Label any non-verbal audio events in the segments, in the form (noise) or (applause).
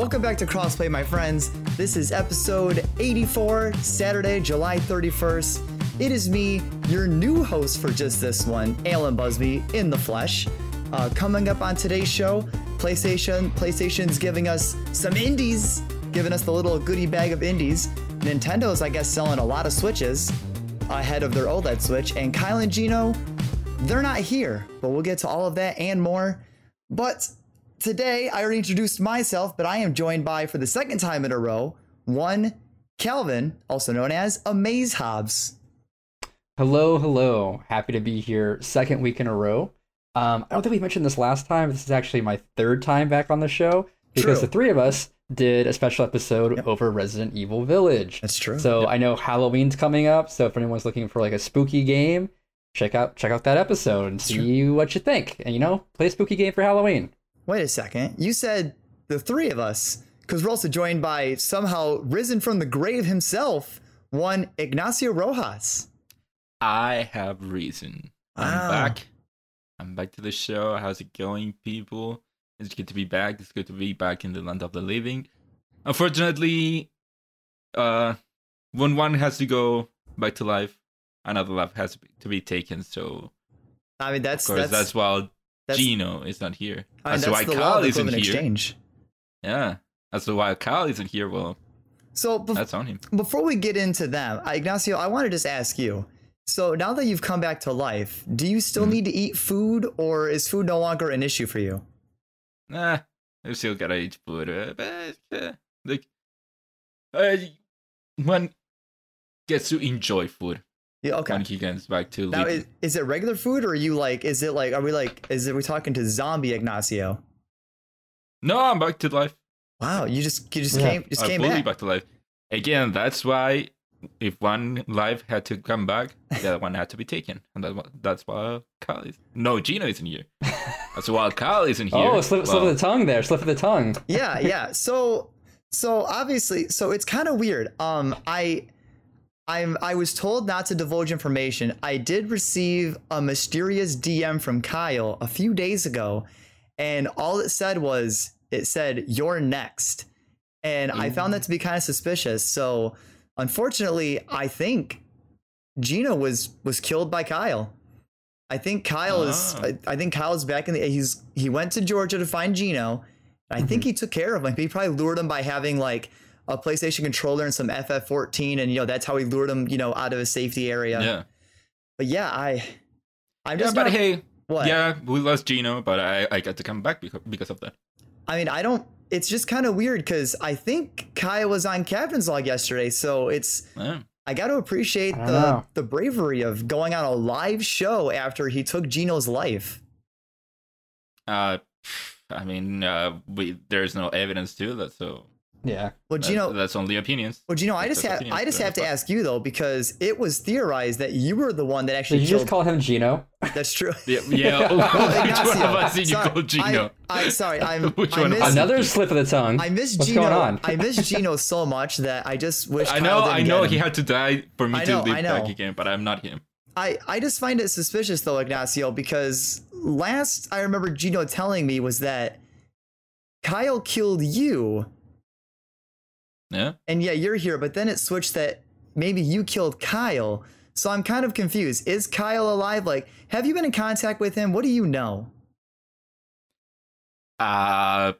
Welcome back to Crossplay, my friends. This is episode 84, Saturday, July 31st. It is me, your new host for just this one, Alan Busby, in the flesh. Uh, coming up on today's show, PlayStation. PlayStation's giving us some indies, giving us the little goodie bag of indies. Nintendo's, I guess, selling a lot of Switches ahead of their OLED Switch. And Kyle and Gino, they're not here, but we'll get to all of that and more. But today, I already introduced myself, but I am joined by, for the second time in a row, one Calvin, also known as Amaze Hobbs. Hello, hello. Happy to be here, second week in a row. Um, I don't think we mentioned this last time. This is actually my third time back on the show because True. the three of us did a special episode Yep. over Resident Evil Village. That's true. So I know Halloween's coming up, so if anyone's looking for like a spooky game, check out check out that episode and see what you think. And you know, play a spooky game for Halloween. Wait a second. You said the three of us, because we're also joined by somehow risen from the grave himself, one Ignacio Rojas. I have reason. I'm Wow. back. I'm back to the show. How's it going, people? It's good to be back. It's good to be back in the land of the living. Unfortunately, uh, when one has to go back to life, another life has to be taken. So, I mean, that's of course, that's that's, why that's- Gino is not here. I mean, That's, that's why the Kyle isn't here. exchange. Yeah, that's why Kyle isn't here. Well, So bef- that's on him. before we get into them, uh, Ignacio, I want to just ask you. So now that you've come back to life, do you still Mhm. need to eat food, or is food no longer an issue for you? Nah, I still gotta eat food. Uh, but uh, like, uh, one gets to enjoy food Yeah, okay. when he gets back to Now, is, is it regular food, or are you like? Is it like? Are we like? Is it we talking to zombie Ignacio? No, I'm back to life. Wow, you just you just Yeah, came just I'm came back. back to life. Again, that's why if one life had to come back, the other one had to be taken, and that, that's why Kyle is. No, Gino isn't here. (laughs) That's why Kyle isn't here. Oh, slip, slip of the tongue there, slip of the tongue. yeah, yeah. So so obviously, so it's kind of weird. Um, I. I'm, I was told not to divulge information. I did receive a mysterious DM from Kyle a few days ago, and all it said was, it said, You're next. And I found that to be kind of suspicious. So, unfortunately, I think Gino was was killed by Kyle. I think Kyle is. Ah. I, I think Kyle's back in the. He's he went to Georgia to find Gino. I think he took care of him. He probably lured him by having like a PlayStation controller and some FF14, and you know that's how he lured him, you know, out of his safety area. Yeah. But yeah, I, I'm Yeah, just but not- hey, what? yeah, we lost Gino, but I, I got to come back because, because of that. I mean, I don't. It's just kind of weird because I think Kyle was on Captain's Log yesterday, so it's Yeah. I got to appreciate the know. the bravery of going on a live show after he took Gino's life. Uh, I mean, uh, we there's no evidence to that, so Yeah. Well, that- Gino, that's only opinions. well, Gino, I just have I just have to ask you though because it was theorized that you were the one that actually Did you killed. just call him Gino? That's true. Yeah, yeah. Oh, (laughs) Which one Ignacio, of us you sorry, call Gino? I, I sorry, I'm. (laughs) Which one of miss, us? Another slip of the tongue. I miss What's Gino. going on? I miss Gino so much that I just wish. I Kyle know, didn't I know, he had to die for me I to know, live I know. back again, but I'm not him. I, I just find it suspicious though, Ignacio, because last I remember Gino telling me was that Kyle killed you, Yeah. and yeah, you're here, but then it switched that maybe you killed Kyle. So I'm kind of confused. Is Kyle alive? Like, have you been in contact with him? What do you know? Uh,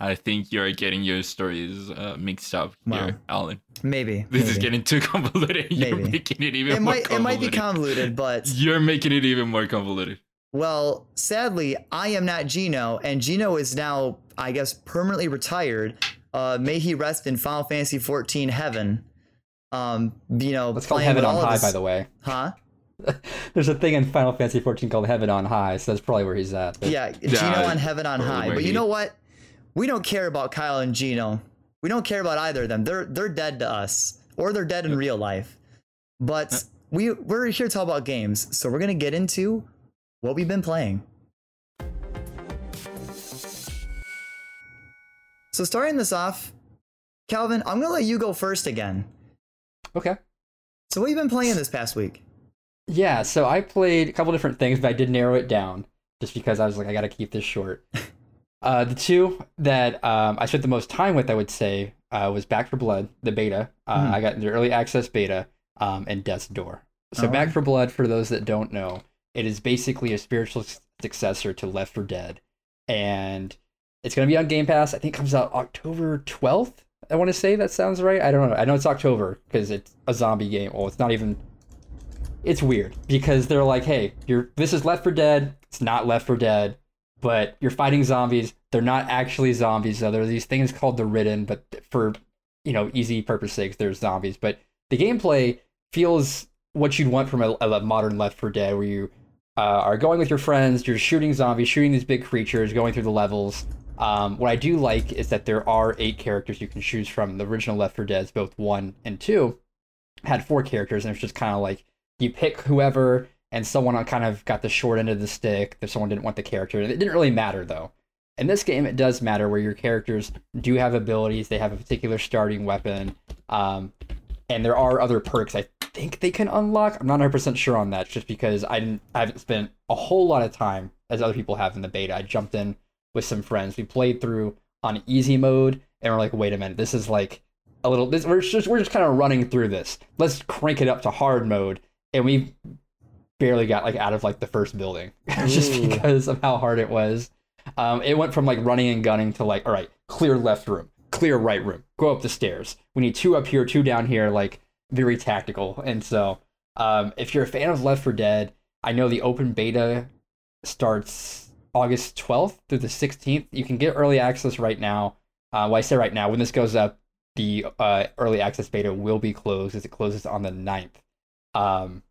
I think you're getting your stories uh, mixed up Wow. here, Alan. Maybe. This is getting too (laughs) convoluted. You're Maybe. making it even It more might it might be convoluted, but (laughs) You're making it even more convoluted. Well, sadly, I am not Gino, and Gino is now, I guess, permanently retired. Uh, may he rest in Final Fantasy XIV heaven. Um, you know, That's called playing Heaven with on all of High, his- by the way. Huh? (laughs) There's a thing in Final Fantasy 14 called Heaven on High, so that's probably where he's at. But Yeah, Gino Yeah, on heaven on high. where But you know what? We don't care about Kyle and Gino. We don't care about either of them. They're they're dead to us, or they're dead in real life. But we we're here to talk about games, so we're gonna get into what we've been playing. So starting this off, Calvin, I'm gonna let you go first again. Okay. So what have you been playing this past week? Yeah, so I played a couple different things, but I did narrow it down just because I was like, I got to keep this short. (laughs) Uh, the two that um, I spent the most time with, I would say, uh, was Back 4 Blood, the beta. Uh, Mhm. I got the early access beta, um, and Death's Door. So Oh. Back 4 Blood, for those that don't know, it is basically a spiritual successor to Left 4 Dead, and it's gonna be on Game Pass. I think comes out October twelfth. I want to say that sounds right. I don't know. I know it's October because it's a zombie game. Well, it's not even. It's weird because they're like, "Hey, you're this is Left 4 Dead. It's not Left 4 Dead, but you're fighting zombies. They're not actually zombies. Though. There are these things called the Ridden, but for you know easy purpose sakes, there's zombies. But the gameplay feels what you'd want from a, a modern Left 4 Dead, where you uh, are going with your friends, you're shooting zombies, shooting these big creatures, going through the levels. Um, what I do like is that there are eight characters you can choose from. The original Left 4 Dead's both one and two had four characters, and it's just kind of like you pick whoever, and someone kind of got the short end of the stick. If someone didn't want the character, it didn't really matter though. In this game, it does matter where your characters do have abilities. They have a particular starting weapon, um, and there are other perks I think they can unlock. I'm not 100 percent sure on that, just because I didn't I haven't spent a whole lot of time as other people have in the beta. I jumped in with some friends. We played through on easy mode, and we're like, wait a minute, this is like a little. This we're just we're just kind of running through this. Let's crank it up to hard mode, and we barely got like out of like the first building (laughs) just because of how hard it was. Um, it went from like running and gunning to like, all right, clear left room, clear right room, go up the stairs. We need two up here, two down here, like very tactical. And so, um, if you're a fan of Left 4 Dead, I know the open beta starts August 12th through the 16th. You can get early access right now. Uh, well, I say right now, when this goes up, the uh, early access beta will be closed as it closes on the 9th. Um,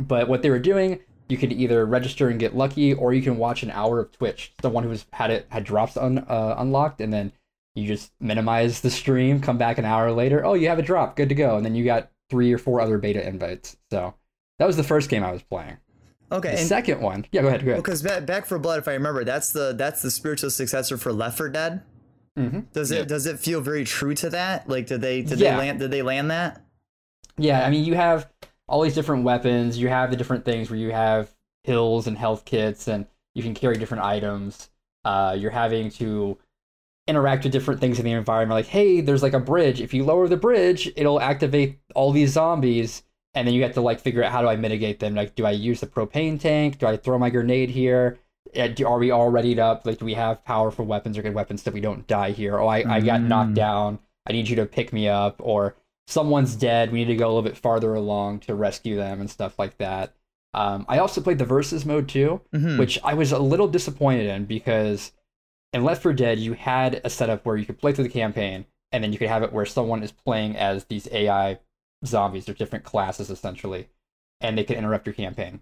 but what they were doing, you could either register and get lucky, or you can watch an hour of Twitch. Someone who's had it had drops un, uh, unlocked, and then you just minimize the stream, come back an hour later. Oh, you have a drop, good to go. And then you got three or four other beta invites. So that was the first game I was playing. Okay, The and second one, yeah, go ahead, go ahead. because back, for Blood, if I remember, that's the that's the spiritual successor for Left 4 Dead. hmm Does it Yeah. does it feel very true to that? Like, did they did Yeah. they land did they land that? Yeah, I mean, you have all these different weapons. You have the different things where you have pills and health kits, and you can carry different items. Uh, you're having to interact with different things in the environment. Like, hey, there's like a bridge. If you lower the bridge, it'll activate all these zombies, and then you have to like figure out how do I mitigate them. Like, do I use the propane tank? Do I throw my grenade here? Uh, Are we all readied up? Like, do we have powerful weapons or good weapons that we don't die here? Oh, I, I got knocked Mm. down. I need you to pick me up. Or someone's dead. We need to go a little bit farther along to rescue them and stuff like that. Um, I also played the versus mode too, Mhm. which I was a little disappointed in because in Left 4 Dead you had a setup where you could play through the campaign and then you could have it where someone is playing as these AI zombies. They're different classes essentially, and they can interrupt your campaign.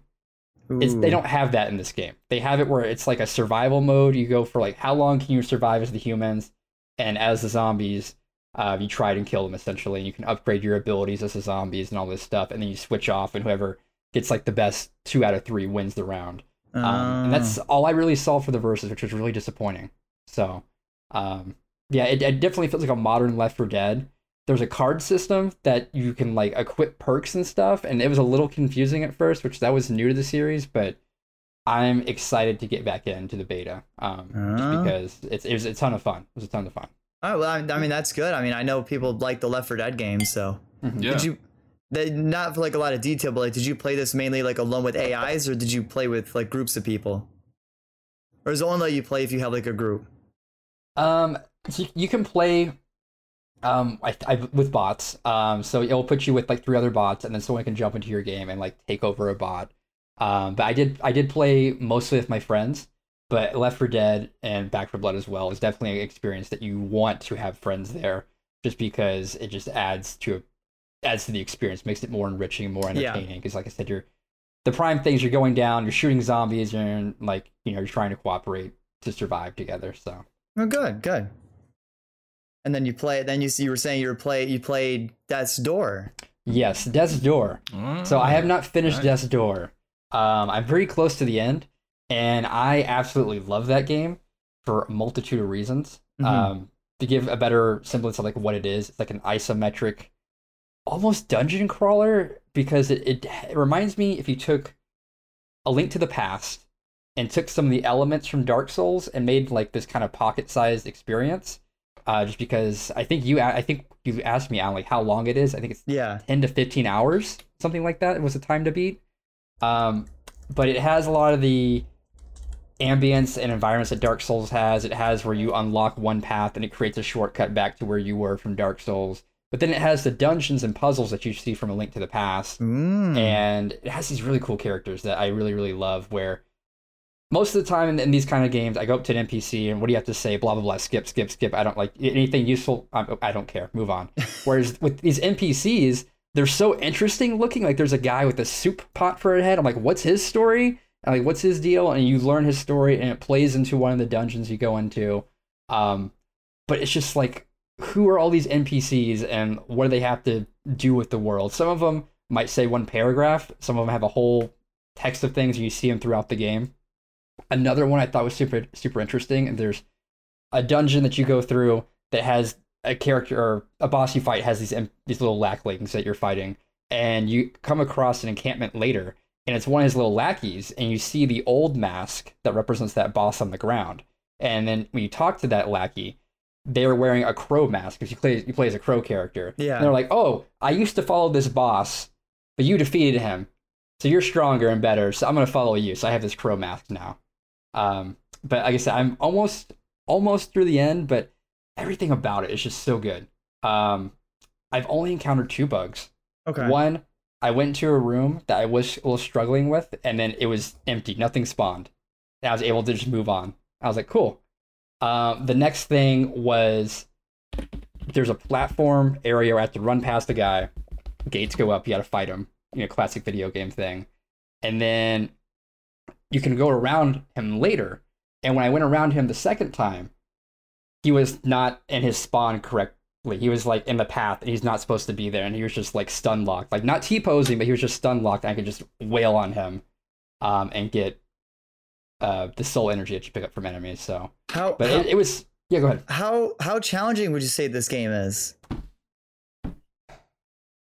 It's, they don't have that in this game. They have it where it's like a survival mode. You go for like how long can you survive as the humans, and as the zombies, uh, you try and kill them essentially. And you can upgrade your abilities as the zombies and all this stuff, and then you switch off, and whoever gets like the best two out of three wins the round. Um, and that's Oh. all I really saw for the verses, which was really disappointing. So, um, yeah, it, it definitely feels like a modern Left 4 Dead. There's a card system that you can like equip perks and stuff, and it was a little confusing at first, which that was new to the series, but I'm excited to get back into the beta, um, just Ah. because it's it was a ton of fun. It was a ton of fun. Oh well, I, I mean that's good. I mean I know people like the Left 4 Dead games, so Mhm. Yeah. did you? They, not for like a lot of detail, but like, did you play this mainly like alone with AIs, or did you play with like groups of people? Or is it only you play if you have like a group? Um, so you, you can play, um, I, I, with bots. Um, so it'll put you with like three other bots, and then someone can jump into your game and like take over a bot. Um, but I did, I did play mostly with my friends. But Left 4 Dead and Back 4 Blood as well is definitely an experience that you want to have friends there, just because it just adds to adds to the experience, makes it more enriching, more entertaining. Because like I said, you're the prime things. You're going down, you're shooting zombies, and like you know, you're trying to cooperate to survive together. So. Oh, good, good. And then you play. Then you see you were saying you were play you played Death's Door. Yes, Death's Door. So I have not finished nice. Death's Door. Um, I'm very close to the end, and I absolutely love that game for a multitude of reasons. Mhm. Um, to give a better semblance of like what it is, it's like an isometric, almost dungeon crawler because it, it, it reminds me if you took a Link to the Past and took some of the elements from Dark Souls and made like this kind of pocket-sized experience. Uh, just because I think you, I think you asked me, Alan, like how long it is. I think it's Yeah. 10 to 15 hours, something like that. It was the time to beat. Um, but it has a lot of the ambience and environments that Dark Souls has. It has where you unlock one path and it creates a shortcut back to where you were from Dark Souls. But then it has the dungeons and puzzles that you see from A Link to the Past. Mm. And it has these really cool characters that I really, really love. Where most of the time in, in these kind of games, I go up to an NPC and what do you have to say? Blah, blah, blah, skip, skip, skip. I don't like anything useful. I, I don't care. Move on. (laughs) Whereas with these NPCs, they're so interesting looking. Like there's a guy with a soup pot for a head. I'm like, what's his story? And like, what's his deal? And you learn his story, and it plays into one of the dungeons you go into. Um, but it's just like, who are all these NPCs, and what do they have to do with the world? Some of them might say one paragraph. Some of them have a whole text of things, and you see them throughout the game. Another one I thought was super super interesting, and there's a dungeon that you go through that has a character or a boss you fight has these these little lacklings that you're fighting, and you come across an encampment later, and it's one of his little lackeys, and you see the old mask that represents that boss on the ground, and then when you talk to that lackey, they're wearing a crow mask because you play you play as a crow character. Yeah. and they're like, oh, I used to follow this boss, but you defeated him, so you're stronger and better, so I'm gonna follow you. So I have this crow mask now. Um, but like I said, I'm almost almost through the end, but everything about it is just so good. Um, I've only encountered two bugs. okay. One, I went to a room that I was a little struggling with, and then it was empty, nothing spawned. And I was able to just move on. I was like, cool. Um, the next thing was there's a platform area where I have to run past a guy. Gates go up, you gotta fight him. You know, classic video game thing. And then you can go around him later. And when I went around him the second time, he was not in his spawn correctly. He was like in the path and he's not supposed to be there. And he was just like stun locked. Like not T posing, but he was just stun locked. And I could just wail on him um, and get uh, the soul energy that you pick up from enemies. So, How but how, it, it was, yeah, go ahead. how how challenging would you say this game is?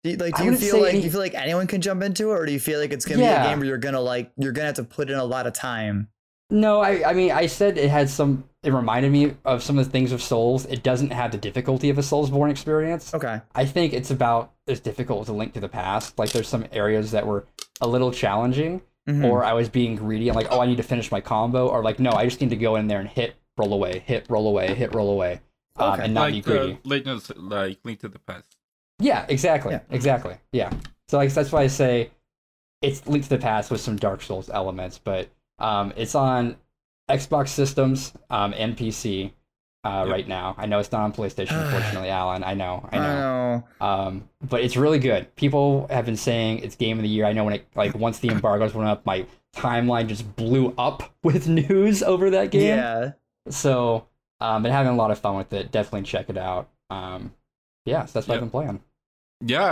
Do you, like, I do you feel like any- do you feel like anyone can jump into it, or do you feel like it's gonna be a game where you're gonna like you're gonna have to put in a lot of time? No, I, I mean, I said it had some, it reminded me of some of the things of Souls. It doesn't have the difficulty of a Soulsborne experience. Okay. I think it's about as difficult as a link to the past. Like there's some areas that were a little challenging, Mhm. or I was being greedy. I'm like, oh, I need to finish my combo, or like, no, I just need to go in there and hit, roll away, hit, roll away, hit, roll away, um, Okay. and not be greedy. the Legends, like Link to the Past. Yeah, exactly, Yeah. exactly. Yeah. So like that's why I say it's Link to the Past with some Dark Souls elements, but um, it's on Xbox systems um, and PC uh, Yep. right now. I know it's not on PlayStation, (sighs) unfortunately, Alan. I know, I know. know. Um, but it's really good. People have been saying it's game of the year. I know when it like once the embargoes went up, my timeline just blew up (laughs) with news over that game. Yeah. So um, been having a lot of fun with it. Definitely check it out. Um, yeah, so that's what I've been playing. Yeah,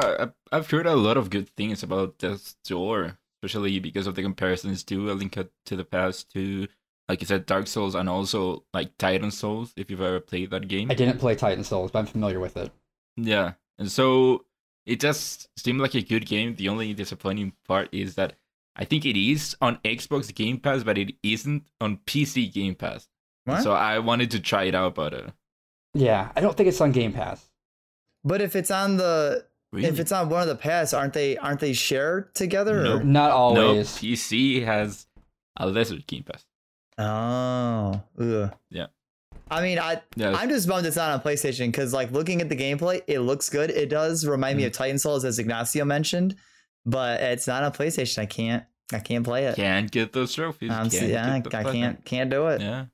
I- I've heard a lot of good things about Death's Door, especially because of the comparisons to A Link to the Past, to like you said, Dark Souls, and also like Titan Souls. If you've ever played that game, I didn't play Titan Souls, but I'm familiar with it. yeah, and so it just seemed like a good game. The only disappointing part is that I think it is on Xbox Game Pass, but it isn't on PC Game Pass. What? So I wanted to try it out, but uh, Yeah, I don't think it's on Game Pass. but if it's on the really? if it's on one of the paths, aren't they aren't they shared together? No. or- Not no, always. PC has a lesser Game Pass. Oh. Ugh. Yeah. I mean, I Yeah, I'm just bummed it's not on PlayStation because, like, looking at the gameplay, it looks good. It does remind me Mm. of Titan Souls, as Ignacio mentioned, but it's not on PlayStation. I can't, I can't play it. can't get those trophies. I'm, can't yeah, I get the can't, can't do it. Yeah.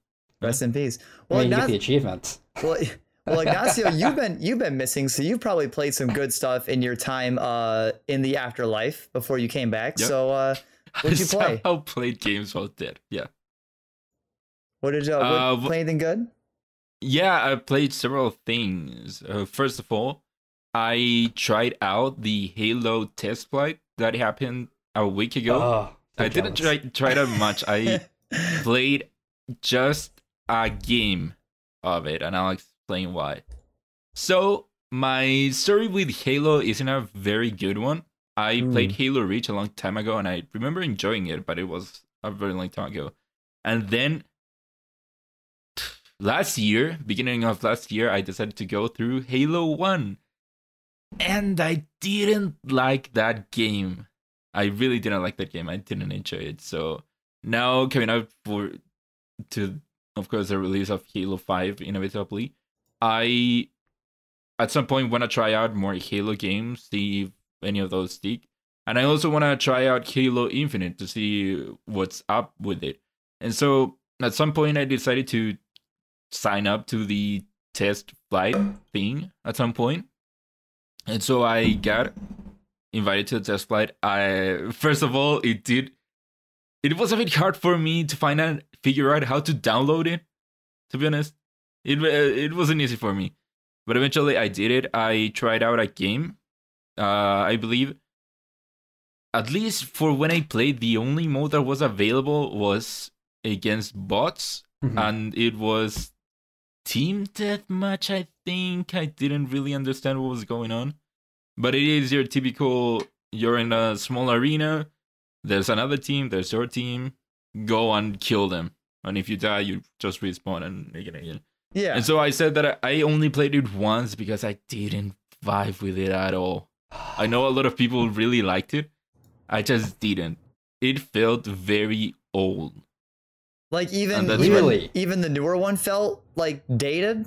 Rest in peace. I Well, mean, you get the achievements. well, well, (laughs) Ignacio, you've been you've been missing, so you've probably played some good stuff in your time uh in the afterlife before you came back. Yep. So, uh, (laughs) What'd you play? I played games while dead. Yeah. what did you Uh, what, wh- play anything good? Yeah, I played several things. Uh, first of all, I tried out the Halo test flight that happened a week ago. Oh, I didn't try try that much. I (laughs) played just a game of it, and I'll explain why. So my story with Halo isn't a very good one. I Hmm. played Halo Reach a long time ago, and I remember enjoying it, but it was a very long time ago. And then (sighs) last year, beginning of last year, I decided to go through Halo 1. And I didn't like that game. I really didn't like that game. I didn't enjoy it. So now coming out for to of course the release of Halo 5 inevitably, I at some point want to try out more Halo games, see if any of those stick. And I also want to try out Halo Infinite to see what's up with it. And so at some point I decided to sign up to the test flight thing at some point. And so I got invited to the test flight. I first of all, it did it was a bit hard for me to find out figure out how to download it. To be honest, it uh, it wasn't easy for me, but eventually I did it. I tried out a game. Uh, I believe, at least for when I played, the only mode that was available was against bots, Mhm. and it was team deathmatch. I think I didn't really understand what was going on, but it is your typical. You're in a small arena. There's another team. There's your team. Go and kill them. And if you die, you just respawn and again again. Yeah. And so I said that I only played it once because I didn't vibe with it at all. I know a lot of people really liked it. I just didn't. It felt very old. like even And that's even, Really? even the newer one felt like dated.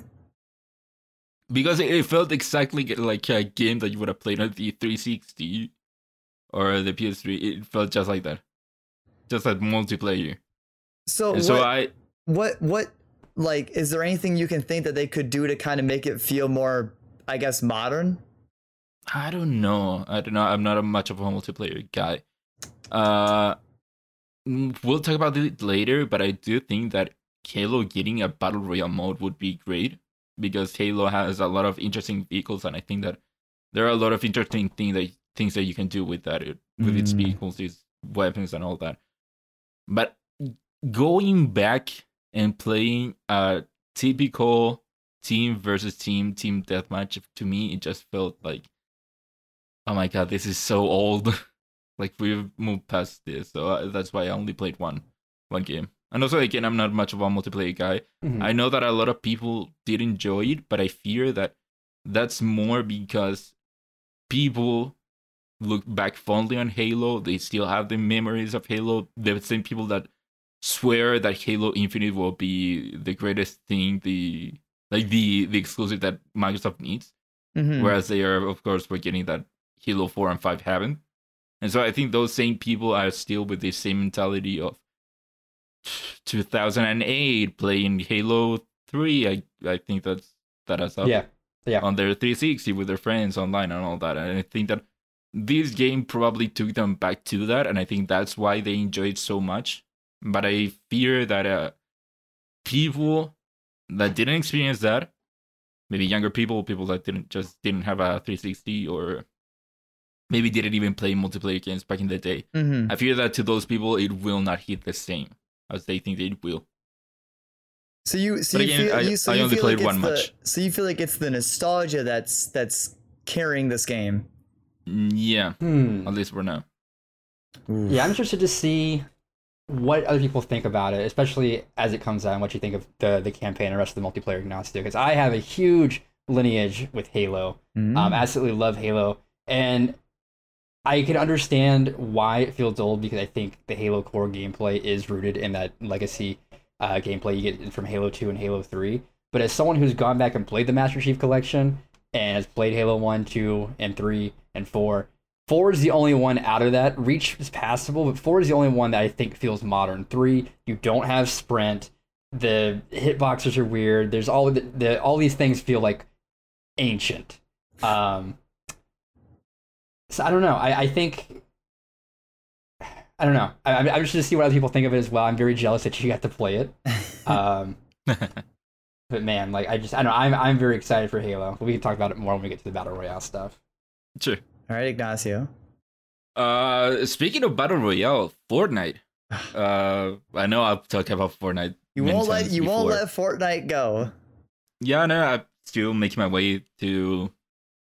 Because it, it felt exactly like a game that you would have played on the 360 or the PS3. It felt just like that. Just like multiplayer. So and what, so I what what like is there anything you can think that they could do to kind of make it feel more I guess modern? I don't know. I don't know. I'm not a much of a multiplayer guy. Uh, mm, we'll talk about it later, but I do think that Halo getting a battle royale mode would be great because Halo has a lot of interesting vehicles, and I think that there are a lot of interesting thing that things that you can do with that it- with its Mm. vehicles, its weapons, and all that. But going back and playing a typical team versus team team deathmatch to me it just felt like oh my god this is so old. (laughs) Like we've moved past this so uh, that's why i only played one one game. And also again i'm not much of a multiplayer guy. Mhm. i know that a lot of people did enjoy it but i fear that that's more because people look back fondly on halo. They still have the memories of halo. The same people that swear that halo infinite will be the greatest thing the like the the exclusive that microsoft needs. Mhm. whereas they are of course forgetting that halo 4 and 5 haven't. And so i think those same people are still with the same mentality of 2008 playing halo 3 i i think that's that has up yeah. Yeah. on their 360 with their friends online and all that. And i think that this game probably took them back to that. And i think that's why they enjoy it so much but i fear that uh people that didn't experience that maybe younger people people that didn't just didn't have a 360 or maybe didn't even play multiplayer games back in the day Mhm. i fear that to those people it will not hit the same as they think it will So you so But you again, feel I- you, so I you only feel played like one it's the, match. So you feel like it's the nostalgia that's that's carrying this game. Mm, yeah Hmm. at least for now Yeah, I'm interested to see what other people think about it, especially as it comes out and what you think of the the campaign and the rest of the multiplayer Ignacio. Because I have a huge lineage with Halo. Mm. Um, absolutely love Halo, and I can understand why it feels old because I think the Halo core gameplay is rooted in that legacy uh, gameplay you get from Halo 2 and Halo 3. But as someone who's gone back and played the Master Chief Collection and has played Halo 1, 2, and 3, and 4, 4 is the only one out of that. Reach is passable, but 4 is the only one that I think feels modern. 3, you don't have sprint. The hitboxes are weird. There's all the, the all these things feel like ancient. Um, so I don't know. I, I think I don't know. I, I'm I'm interested to see what other people think of it as well. I'm very jealous that you got to play it. (laughs) Um, but man, like I just I don't know. I'm I'm very excited for Halo. We can talk about it more when we get to the battle royale stuff. sure All right, Ignacio. Uh, speaking of battle royale, Fortnite. (sighs) Uh, I know I've talked about Fortnite. You won't let times you won't let Fortnite go. Yeah, no, I'm still making my way to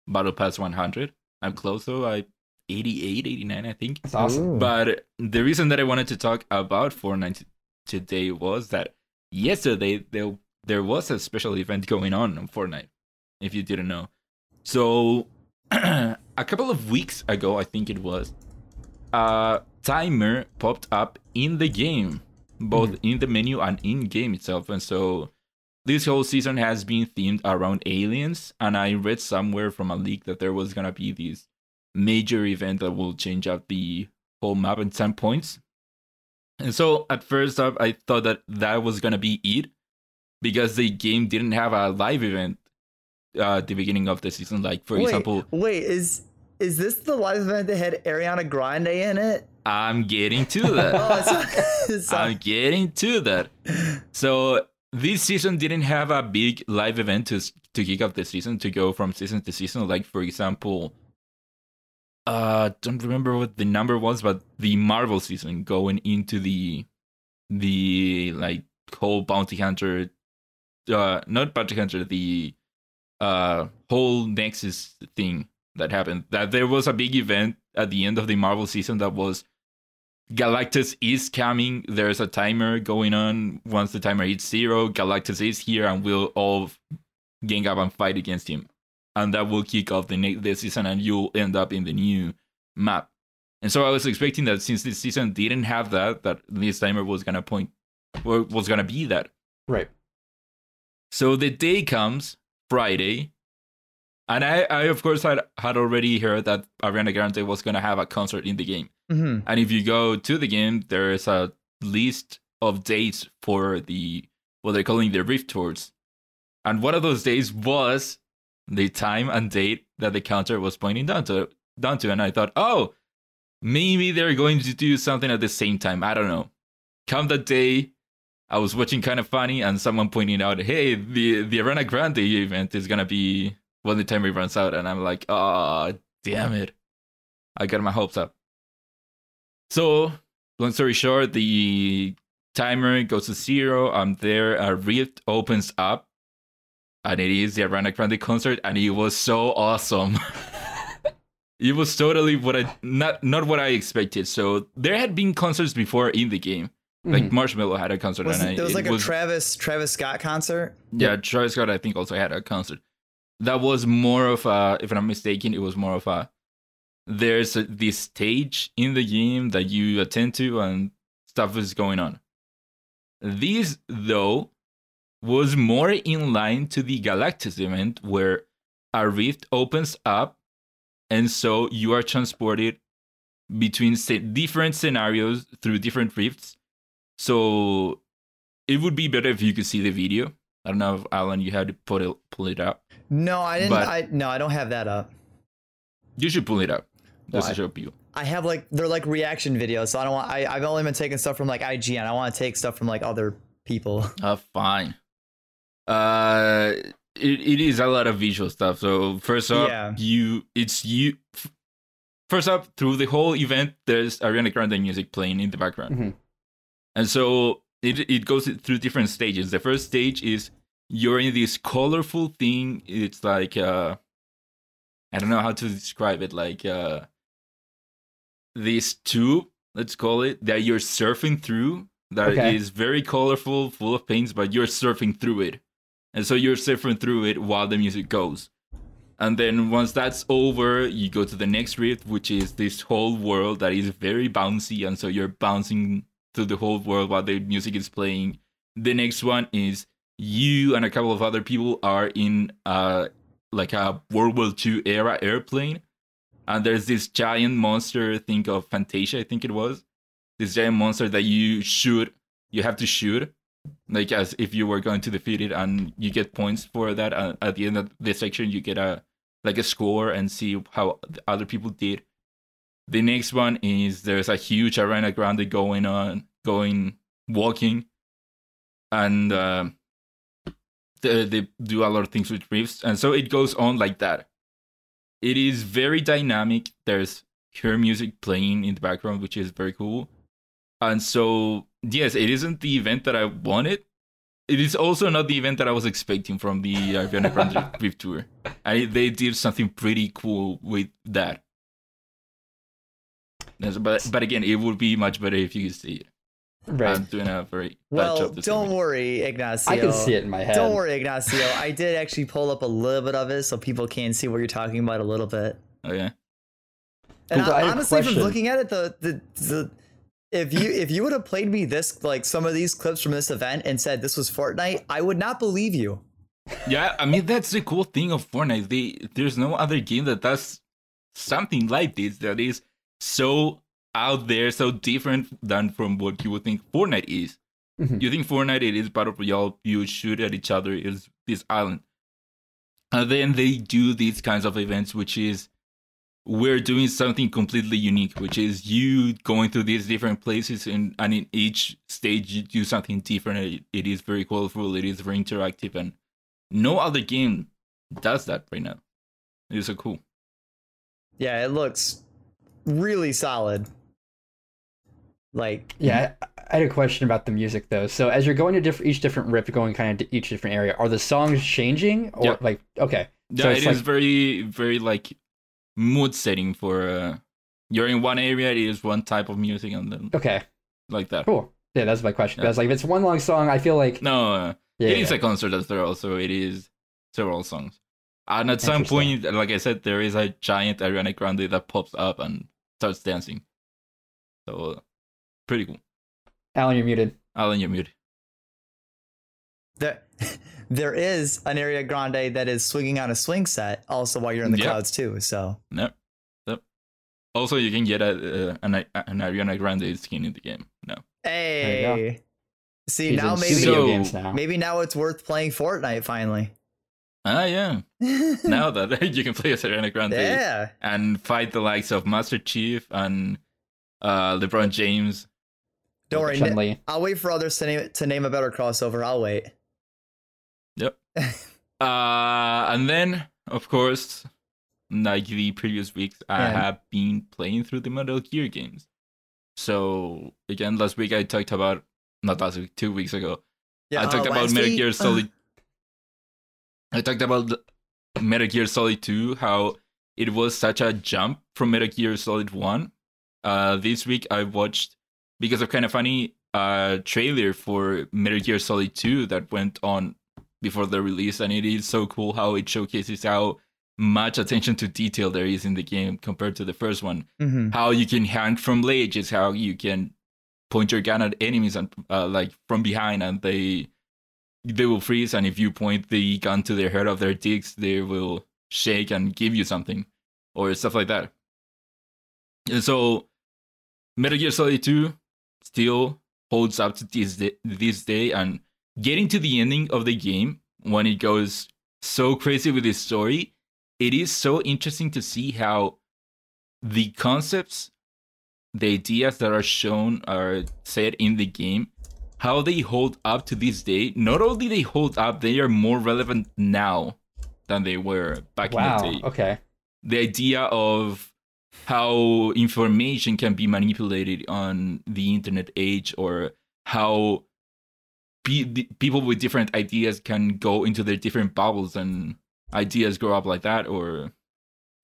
Battle Pass 100. I'm close though. I 88, 89, I think. It's awesome. Ooh. But the reason that I wanted to talk about Fortnite today was that yesterday there there was a special event going on on Fortnite. If you didn't know, so (clears throat) a couple of weeks ago, I think it was, a timer popped up in the game, both Mhm. in the menu and in game itself, and so this whole season has been themed around aliens. And I read somewhere from a leak that there was gonna be this major event that will change up the whole map in 10 points. And so at first up, I thought that that was gonna be it because the game didn't have a live event uh, at the beginning of the season. Like for wait, example, wait, is is this the live event that had Ariana Grande in it? I'm getting to (laughs) that. Oh, it's, (laughs) I'm getting to that. So this season didn't have a big live event to to kick off the season to go from season to season. Like for example, uh, don't remember what the number was, but the Marvel season going into the the like whole bounty hunter, uh, not bounty hunter, the uh whole Nexus thing that happened. That there was a big event at the end of the Marvel season that was Galactus is coming. There's a timer going on. Once the timer hits zero, Galactus is here, and we'll all gang up and fight against him. And that will kick off the next the season, and you'll end up in the new map. And so I was expecting that since this season didn't have that, that this timer was gonna point, was gonna be that. Right. So the day comes Friday, and I, I of course had had already heard that Ariana Grande was gonna have a concert in the game. Mhm. And if you go to the game, there is a list of dates for the what they're calling the Rift Tours. And one of those days was the time and date that the counter was pointing down to down to. And I thought, oh, maybe they're going to do something at the same time. I don't know. Come that day, I was watching Kinda Funny, and someone pointing out, hey, the the Ariana Grande event is gonna be when the timer runs out, and I'm like, oh, damn it, I got my hopes up. So, long story short, the timer goes to zero. I'm there. A rift opens up, and it is the Ariana Grande concert, and it was so awesome. (laughs) it was totally what I not not what I expected. So there had been concerts before in the game. Like Mhm. Marshmello had a concert, Was and it, I, there was it like a Travis Travis Scott concert. yeah, Travis Scott I think also had a concert. That was more of a, if I'm mistaken, it was more of a. There's a, this stage in the game that you attend to, and stuff is going on. This though was more in line to the Galactus event, where a rift opens up, and so you are transported between different scenarios through different rifts. So it would be better if you could see the video. I don't know if Alan, you had to put it, pull it up. No, I didn't. But- I no, I don't have that up. You should pull it up just Why? to show people. I have like they're like reaction videos, so I don't want. I I've only been taking stuff from like IGN. I want to take stuff from like other people. (laughs) Uh, fine. Uh, it, it is a lot of visual stuff. So first up, Yeah. you it's you. f- First up, through the whole event, there's Ariana Grande music playing in the background, Mhm. and so it it goes through different stages. The first stage is you're in this colorful thing. It's like uh, I don't know how to describe it. Like uh, this tube, let's call it, that you're surfing through. That is Okay. very colorful, full of paints, but you're surfing through it, and so you're surfing through it while the music goes. And then once that's over, you go to the next rift, which is this whole world that is very bouncy, and so you're bouncing through the whole world while the music is playing. The next one is you and a couple of other people are in uh like a World War II era airplane, and there's this giant monster. Think of Fantasia, I think it was. This giant monster that you shoot, you have to shoot, like as if you were going to defeat it, and you get points for that. And at the end of the section, you get a like a score and see how the other people did. The next one is there's a huge Ariana Grande going on, going walking, and um they, they do a lot of things with rifts, and so it goes on like that. It is very dynamic. There's her music playing in the background, which is very cool. And so, yes, it isn't the event that I wanted. It is also not the event that I was expecting from the (laughs) Ariana Grande Rift Tour. And they did something pretty cool with that. But but again, it would be much better if you could see it. Right. I'm doing a very bad Well, job don't describing. worry, Ignacio. I can see it in my head. Don't worry, Ignacio. I did actually pull up a little bit of it so people can see what you're talking about a little bit. Oh, okay. And Cool, but I I, honestly, from looking at it, the the, the if you if you would have played me this like some of these clips from this event and said this was Fortnite, I would not believe you. Yeah, I mean that's the cool thing of Fortnite. They, there's no other game that does something like this that is so out there, so different than from what you would think Fortnite is. Mhm. You think Fortnite it is battle royale, you shoot at each other, is this island. And then they do these kinds of events, which is we're doing something completely unique, which is you going through these different places and, and in each stage you do something different. It, it is very colorful, it is very interactive, and no other game does that right now. It is so cool. Yeah, it looks really solid. Like Yeah, I, I had a question about the music though. So as you're going to diff- each different rip, going kind of to each different area, are the songs changing or Yeah. like okay? Yeah, So it it's is very, very like mood setting for uh, you're in one area, it is one type of music, and then Okay, like that. cool. Yeah, that's my question. Yeah. Because like if it's one long song, I feel like No, uh, yeah, it is yeah. a concert as well, so it is several songs. And at some point, like I said, there is a giant Ariana Grande that pops up and starts dancing. So, uh, pretty cool. Alan, you're muted. Alan, you're muted. there, (laughs) there is an Ariana Grande that is swinging on a swing set also while you're in the Yep. clouds too. So Yep. Yep. Also, you can get a, uh, an, an Ariana Grande skin in the game. No. hey, see He's now maybe So- now. maybe now it's worth playing Fortnite finally. Ah, yeah. (laughs) now that (laughs) you can play as Ariana Grande yeah. and fight the likes of Master Chief and uh, LeBron James. Don't worry. Chun-Li. I'll wait for others to name to name a better crossover. I'll wait. Yep. (laughs) Uh, and then, of course, like the previous weeks, I Yeah. have been playing through the Metal Gear games. So again, last week I talked about not last week, two weeks ago. Yeah, I uh, talked about Metal week- Gear uh, Solid. I talked about Metal Gear Solid 2, how it was such a jump from Metal Gear Solid 1. Uh, this week I watched, because of Kinda Funny, uh, trailer for Metal Gear Solid 2 that went on before the release, and it is so cool how it showcases how much attention to detail there is in the game compared to the first one mhm. how you can hang from ledges, how you can point your gun at enemies and uh, like from behind, and they they will freeze. And if you point the gun to their head of their dicks, they will shake and give you something or stuff like that. And so, Metal Gear Solid Two still holds up to this day, this day, and getting to the ending of the game when it goes so crazy with this story, it is so interesting to see how the concepts, the ideas that are shown are said in the game, how they hold up to this day. Not only they hold up, they are more relevant now than they were back Wow. in the day. Okay. The idea of how information can be manipulated on the internet age, or how pe- people with different ideas can go into their different bubbles and ideas grow up like that, or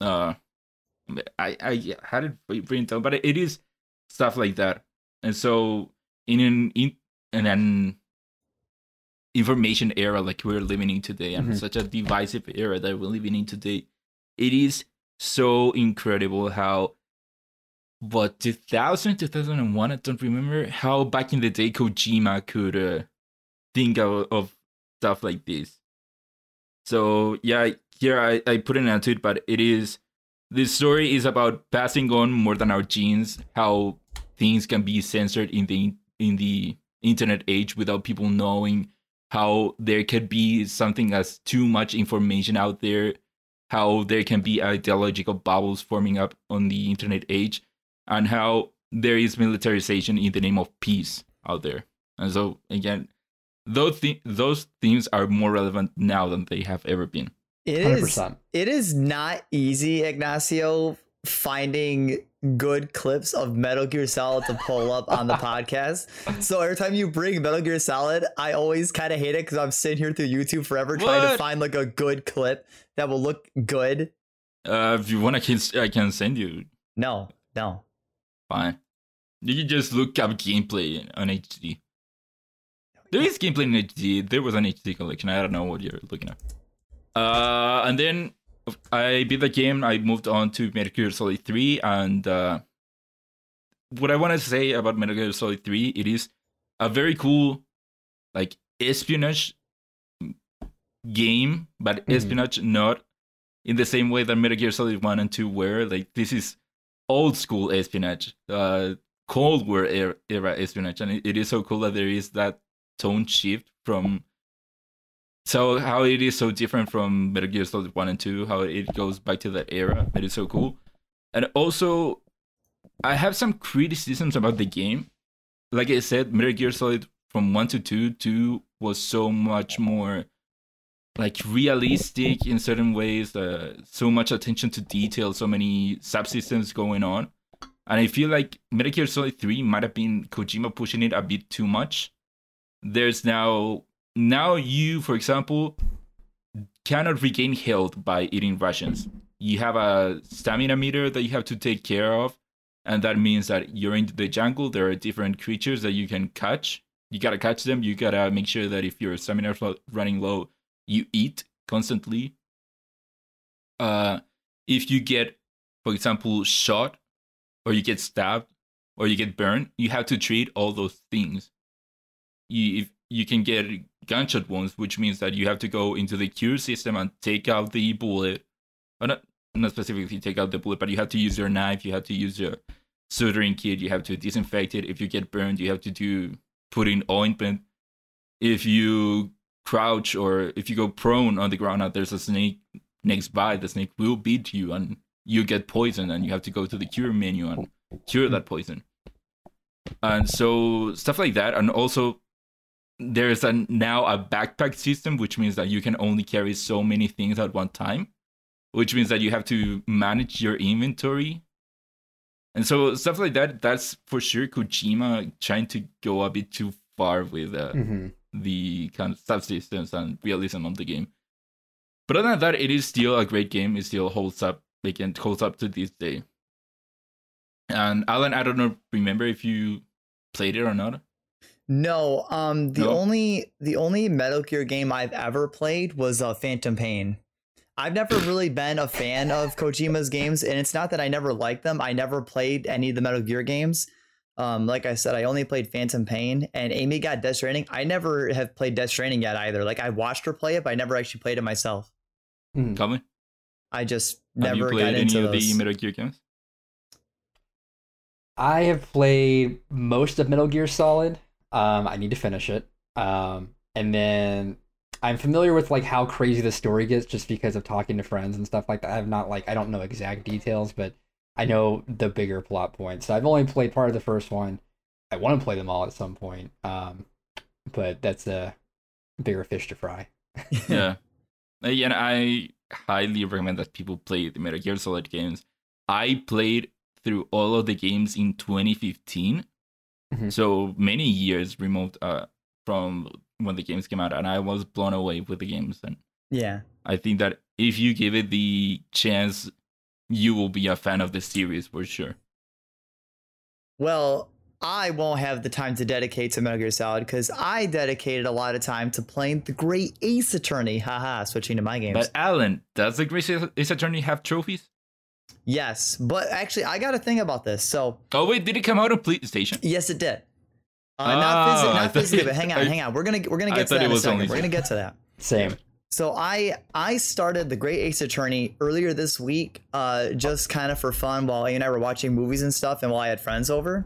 uh, I I had it written down, but it is stuff like that. And so in an in, in an information era like we're living in today, and Mhm. such a divisive era that we're living in today, it is so incredible how. What 2000, 2001, I don't remember how back in the day Kojima could uh, think of, of stuff like this. So yeah, here I, I put an end to it, but it is this story is about passing on more than our genes, how things can be censored in the in the internet age without people knowing, how there could be something as too much information out there, how there can be ideological bubbles forming up on the internet age, and how there is militarization in the name of peace out there. And so again, those th- those themes are more relevant now than they have ever been. It Hundred is. percent. It is not easy, Ignacio, finding good clips of Metal Gear Solid to pull up on the podcast. (laughs) So every time you bring Metal Gear Solid, I always kind of hate it because I'm sitting here through YouTube forever trying to find like a good clip that will look good. Uh, if you want, I can I can send you. No, no. Fine. You can just look up gameplay on HD. There is gameplay in HD. There was an HD collection. I don't know what you're looking at. Uh, and then I beat the game. I moved on to Metal Gear Solid 3, and uh, what I want to say about Metal Gear Solid 3, it is a very cool, like espionage game, but Mhm. espionage not in the same way that Metal Gear Solid 1 and 2 were. Like this is old school espionage, uh, Cold War era, era espionage, and it, it is so cool that there is that tone shift from. So how it is so different from Metal Gear Solid 1 and 2, how it goes back to that era. It is so cool. And also I have some criticisms about the game. Like I said, Metal Gear Solid from 1 to 2, 2 was so much more like realistic in certain ways, uh, so much attention to detail, so many subsystems going on. And I feel like Metal Gear Solid 3 might have been Kojima pushing it a bit too much. There's now now you, for example, cannot regain health by eating rations. You have a stamina meter that you have to take care of, and that means that you're in the jungle. There are different creatures that you can catch. You gotta catch them. You gotta make sure that if your stamina is running low, you eat constantly. Uh, if you get, for example, shot, or you get stabbed, or you get burned, you have to treat all those things. You if you can get gunshot wounds, which means that you have to go into the cure system and take out the bullet. Or not not specifically take out the bullet, but you have to use your knife, you have to use your soldering kit, you have to disinfect it. If you get burned, you have to do put in ointment. If you crouch or if you go prone on the ground and there's a snake next by, the snake will beat you and you get poisoned and you have to go to the cure menu and cure that poison. And so stuff like that. And also there's a now a backpack system, which means that you can only carry so many things at one time, which means that you have to manage your inventory. And so stuff like that, that's for sure Kojima trying to go a bit too far with uh, hmm the kind of subsystems and realism of the game. But other than that, it is still a great game. It still holds up. Like it holds up to this day. And Alan, I don't know, remember if you played it or not? No, um, the No? only the only Metal Gear game I've ever played was uh, Phantom Pain. I've never really been a fan of Kojima's games, and it's not that I never liked them. I never played any of the Metal Gear games. Um, like I said, I only played Phantom Pain, and Amy got Death Stranding. I never have played Death Stranding yet either. Like I watched her play it, but I never actually played it myself. Mm. Colin, I just have you never played got any into of those. the Metal Gear games? I have played most of Metal Gear Solid. Um, I need to finish it. Um, and then I'm familiar with like how crazy the story gets just because of talking to friends and stuff like that. I have not like I don't know exact details, but I know the bigger plot points. So I've only played part of the first one. I want to play them all at some point. Um, but that's a bigger fish to fry. (laughs) Uh, yeah, and I highly recommend that people play the Metal Gear Solid games. I played through all of the games in 2015, Mhm. so many years removed uh, from when the games came out, and I was blown away with the games. And yeah. I think that if you give it the chance, you will be a fan of the series for sure. Well, I won't have the time to dedicate to Metal Gear Solid because I dedicated a lot of time to playing the great Ace Attorney. Haha, switching to my games. But Alan, does the Great Ace Attorney have trophies? Yes, but actually, I got a thing about this. So, Oh wait, did it come out on PlayStation? yes, it did. Uh, Oh, not, phys- I not thought- physically, but hang (laughs) on, I- hang on. We're gonna we're gonna I get to that it in a second. only- We're gonna get to that. Same. So I I started the Great Ace Attorney earlier this week, uh, just kind of for fun while A and I were watching movies and stuff, and while I had friends over.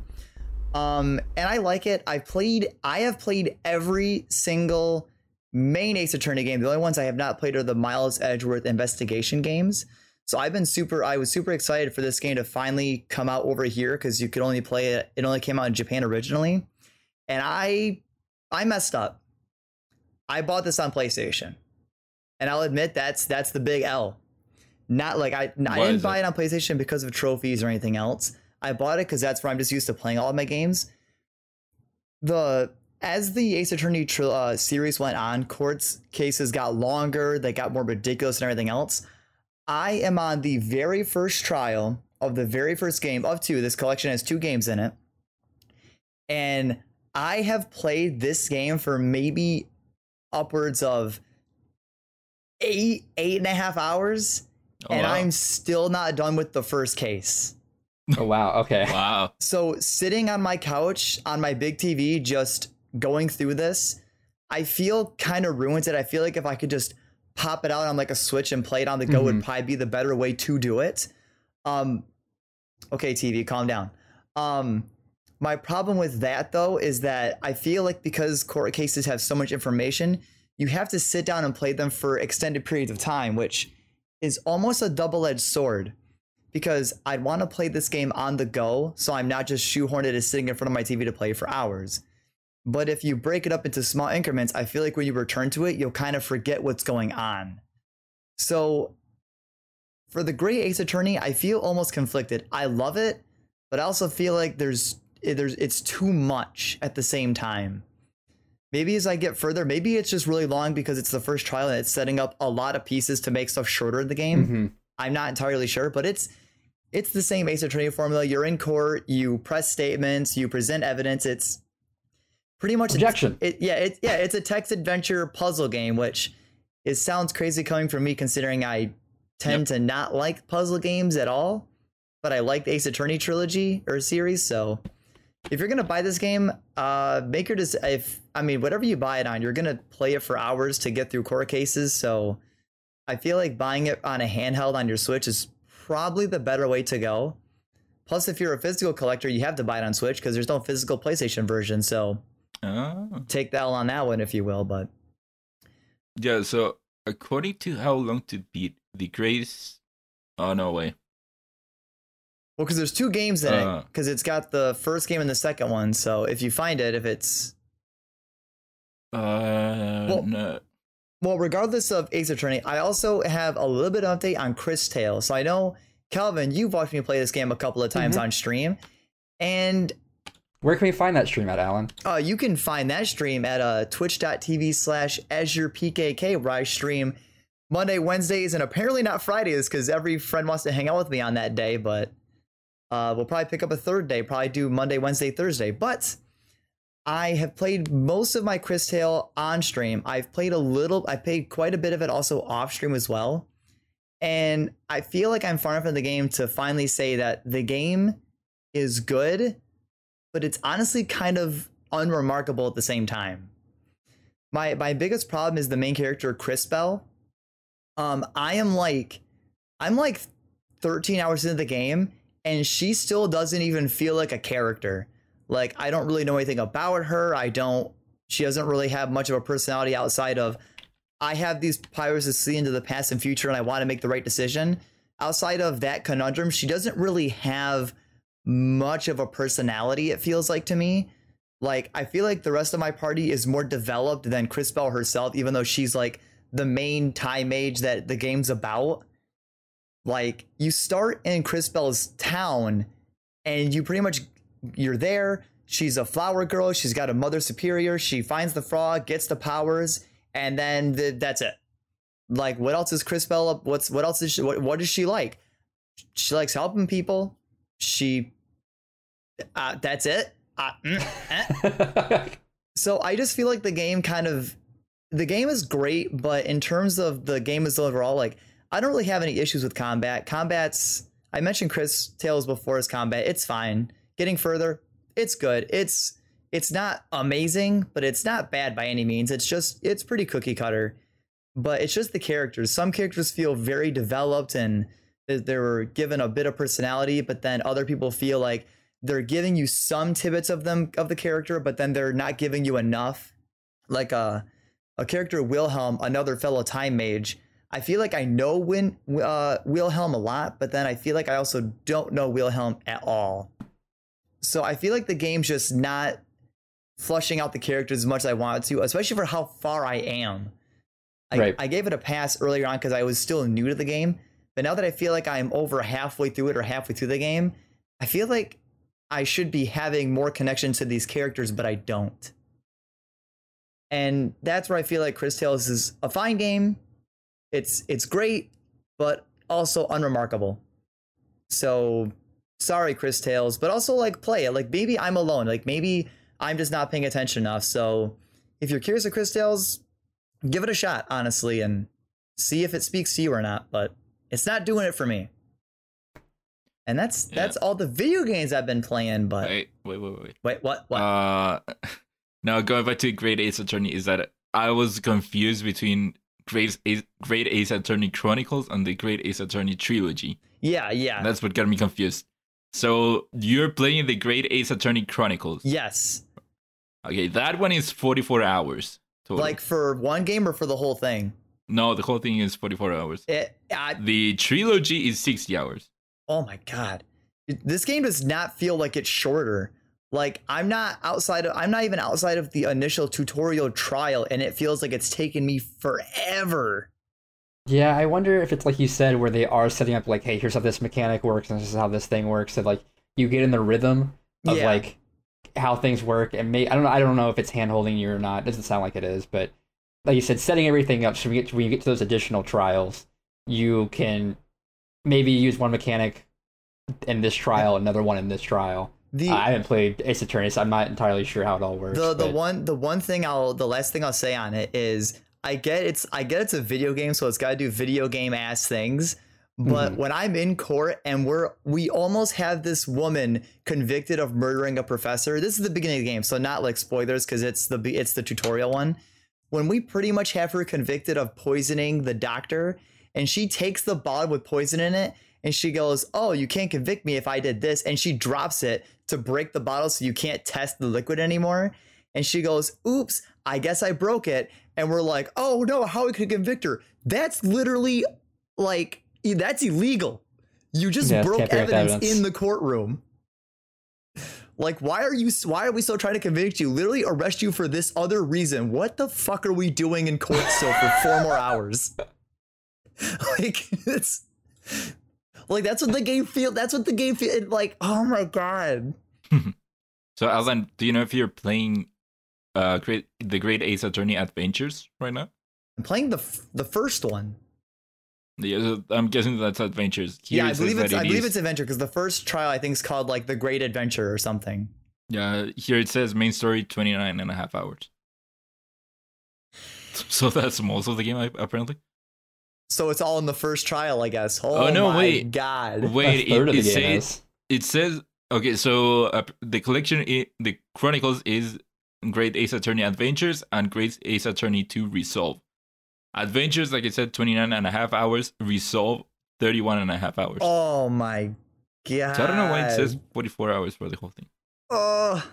Um, and I like it. I played. I have played every single main Ace Attorney game. The only ones I have not played are the Miles Edgeworth investigation games. So I've been super. I was super excited for this game to finally come out over here because you could only play it. It only came out in Japan originally, and I I messed up. I bought this on PlayStation and I'll admit that's that's the big L. Not like I, I didn't buy it? it on PlayStation because of trophies or anything else. I bought it because that's where I'm just used to playing all of my games. The as the Ace Attorney uh, series went on, courts cases got longer, they got more ridiculous and everything else. I am on the very first trial of the very first game of two. This collection has two games in it. And I have played this game for maybe upwards of eight, eight and a half hours, Oh, and wow. I'm still not done with the first case. Oh wow. Okay. (laughs) wow. So sitting on my couch on my big TV, just going through this, I feel kind of ruined it. I feel like if I could just pop it out on like a switch and play it on the go would Mhm. probably be the better way to do it. Um, okay, TV, calm down. Um, my problem with that though is that I feel like because court cases have so much information, you have to sit down and play them for extended periods of time, which is almost a double-edged sword because I'd want to play this game on the go, so I'm not just shoehorned as sitting in front of my TV to play for hours. But if you break it up into small increments, I feel like when you return to it, you'll kind of forget what's going on. So for the Great Ace Attorney, I feel almost conflicted. I love it, but I also feel like there's there's it's too much at the same time. Maybe as I get further, maybe it's just really long because it's the first trial and it's setting up a lot of pieces to make stuff shorter in the game. Mhm. I'm not entirely sure, but it's it's the same Ace Attorney formula. You're in court, you press statements, you present evidence. It's pretty much Objection. It, yeah, it, yeah, it's a text adventure puzzle game, which it sounds crazy coming from me considering I tend to not like puzzle games at all, but I like the Ace Attorney trilogy or series. So if you're gonna buy this game, uh, make your des- if I mean whatever you buy it on, you're gonna play it for hours to get through court cases. So I feel like buying it on a handheld on your Switch is probably the better way to go. Plus, if you're a physical collector, you have to buy it on Switch because there's no physical PlayStation version. So Oh. take the L on that one if you will. But Yeah, so according to how long to beat the greatest. Oh no way. well, because there's two games in Uh. it, because it's got the first game and the second one. So if you find it, if it's Uh Well- no. well, regardless of Ace Attorney, I also have a little bit of update on Cris Tale. So I know Calvin, you've watched me play this game a couple of times Mhm. on stream, and Where can we find that stream at, Alan? Uh, you can find that stream at uh, twitch.tv slash azurepkk where I stream Monday, Wednesdays, and apparently not Fridays because every friend wants to hang out with me on that day. But uh, we'll probably pick up a third day, probably do Monday, Wednesday, Thursday. But I have played most of my Cris Tale on stream. I've played a little, I played quite a bit of it also off stream as well. And I feel like I'm far enough in the game to finally say that the game is good but it's honestly kind of unremarkable at the same time. My my biggest problem is the main character Crisbell. Um, I am like, I'm like 13 hours into the game, and she still doesn't even feel like a character. Like I don't really know anything about her. I don't. She doesn't really have much of a personality outside of, I have these powers to see into the past and future, and I want to make the right decision. Outside of that conundrum, she doesn't really have much of a personality, it feels like to me. Like, I feel like the rest of my party is more developed than Crisbell herself, even though she's like the main time mage that the game's about. Like, you start in Crisbell's town, and you pretty much you're there. She's a flower girl. She's got a mother superior. She finds the frog, gets the powers, and then the, that's it. Like, what else is Crisbell? What's what else is she? What, what is she like? She likes helping people. She uh, that's it. Uh, mm, eh. (laughs) So I just feel like the game kind of the game is great, but in terms of the game as overall, like I don't really have any issues with combat. Combat's I mentioned Cris Tales before his combat. It's fine. Getting further, it's good. It's it's not amazing, but it's not bad by any means. It's just it's pretty cookie cutter. But it's just the characters. Some characters feel very developed and they were given a bit of personality, but then other people feel like they're giving you some tidbits of them of the character, but then they're not giving you enough. Like a a character Wilhelm, another fellow time mage. I feel like I know Win, uh, Wilhelm a lot, but then I feel like I also don't know Wilhelm at all. So I feel like the game's just not flushing out the characters as much as I wanted to, especially for how far I am. I, Right. I gave it a pass earlier on because I was still new to the game, but now that I feel like I'm over halfway through it or halfway through the game, I feel like I should be having more connection to these characters, but I don't. And that's where I feel like Cris Tales is a fine game. It's it's great, but also unremarkable. So sorry, Cris Tales, but also like play it. Like maybe I'm alone. Like maybe I'm just not paying attention enough. So if you're curious of Cris Tales, give it a shot, honestly, and see if it speaks to you or not. But it's not doing it for me. And that's Yeah. that's all the video games I've been playing. But Wait, wait, wait, wait. wait, what? What? Uh, (laughs) now going back to Great Ace Attorney is that I was confused between Great Ace, Great Ace Attorney Chronicles and the Great Ace Attorney trilogy. yeah, yeah, That's what got me confused. So you're playing the Great Ace Attorney Chronicles. yes. Okay, that one is 44 hours. Total. Like for one game or for the whole thing? no, the whole thing is 44 hours. It. I, The trilogy is 60 hours. Oh my god, this game does not feel like it's shorter. Like I'm not outside of. I'm not even outside of the initial tutorial trial, and it feels like it's taken me forever. Yeah, I wonder if it's like you said, where they are setting up like, hey, here's how this mechanic works, and this is how this thing works, and like you get in the rhythm of Yeah. like how things work, and may I don't know, I don't know if it's hand holding you or not. It doesn't sound like it is, but like you said, setting everything up so you get when you get to those additional trials, you can maybe use one mechanic in this trial, another one in this trial. The I haven't played Ace Attorney, so I'm not entirely sure how it all works. the the but- one the one thing I'll the last thing I'll say on it is I get it's I get it's a video game, so it's got to do video game ass things. But Mhm. when I'm in court and we're we almost have this woman convicted of murdering a professor. This is the beginning of the game, so not like spoilers because it's the it's the tutorial one. When we pretty much have her convicted of poisoning the doctor, and she takes the bottle with poison in it, and she goes, "Oh, you can't convict me if I did this," and she drops it to break the bottle so you can't test the liquid anymore. And she goes, "Oops, I guess I broke it." And we're like, "Oh no, how we could convict her?" That's literally like that's illegal. You just Yeah, broke evidence, evidence. in the courtroom. Like, why are you? Why are we still trying to convict you? Literally arrest you for this other reason. What the fuck are we doing in court still for four more hours? (laughs) (laughs) Like it's like that's what the game feel. That's what the game feel. Like, oh my god. (laughs) So Alan, do you know if you're playing uh Great the Great Ace Attorney Adventures right now? I'm playing the f- the first one. Yeah, I'm guessing that's Adventures. Here yeah, I believe it's it I believe it's adventure because the first trial I think is called like the Great Adventure or something. Yeah, here it says main story 29 and a half hours. (laughs) So that's most of the game, apparently. So it's all in the first trial, I guess. Oh, Oh, no, my wait. god. Wait, it, it says it says okay. So uh, the collection, i the Chronicles is Great Ace Attorney Adventures and Great Ace Attorney 2 Resolve. Adventures, like I said, 29 and a half hours. Resolve, 31 and a half hours. Oh my god. So I don't know why it says 44 hours for the whole thing. Oh.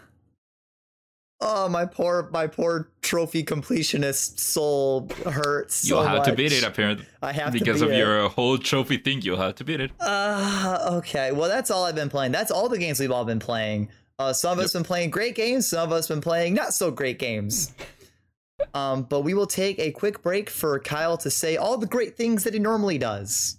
Oh, my poor, my poor trophy completionist soul hurts. So You'll have to beat it, apparently. I have Because to of it. your whole trophy thing, you'll have to beat it. Uh, okay. Well, that's all I've been playing. That's all the games we've all been playing. Uh, some of us been playing great games. Some of us been playing not so great games. (laughs) Um, but we will take a quick break for Kyle to say all the great things that he normally does.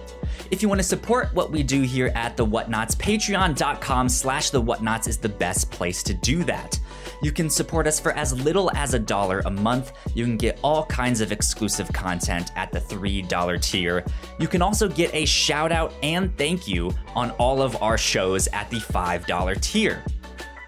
If you want to support what we do here at The Whatnots, patreon.com slash The Whatnots is the best place to do that. You can support us for as little as a dollar a month. You can get all kinds of exclusive content at the $3 tier. You can also get a shout out and thank you on all of our shows at the $5 tier.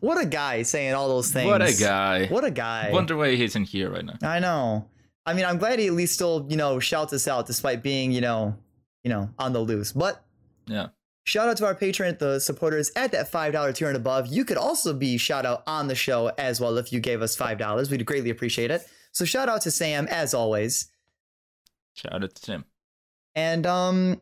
what a guy saying all those things. What a guy. What a guy. Wonder why he isn't here right now. I know. I mean, I'm glad he at least still, you know, shouts us out despite being, you know, you know, on the loose. But Yeah. Shout out to our patron, the supporters at that $5 tier and above. You could also be shout out on the show as well if you gave us $5. We'd greatly appreciate it. So shout out to Sam as always. Shout out to Tim. And um,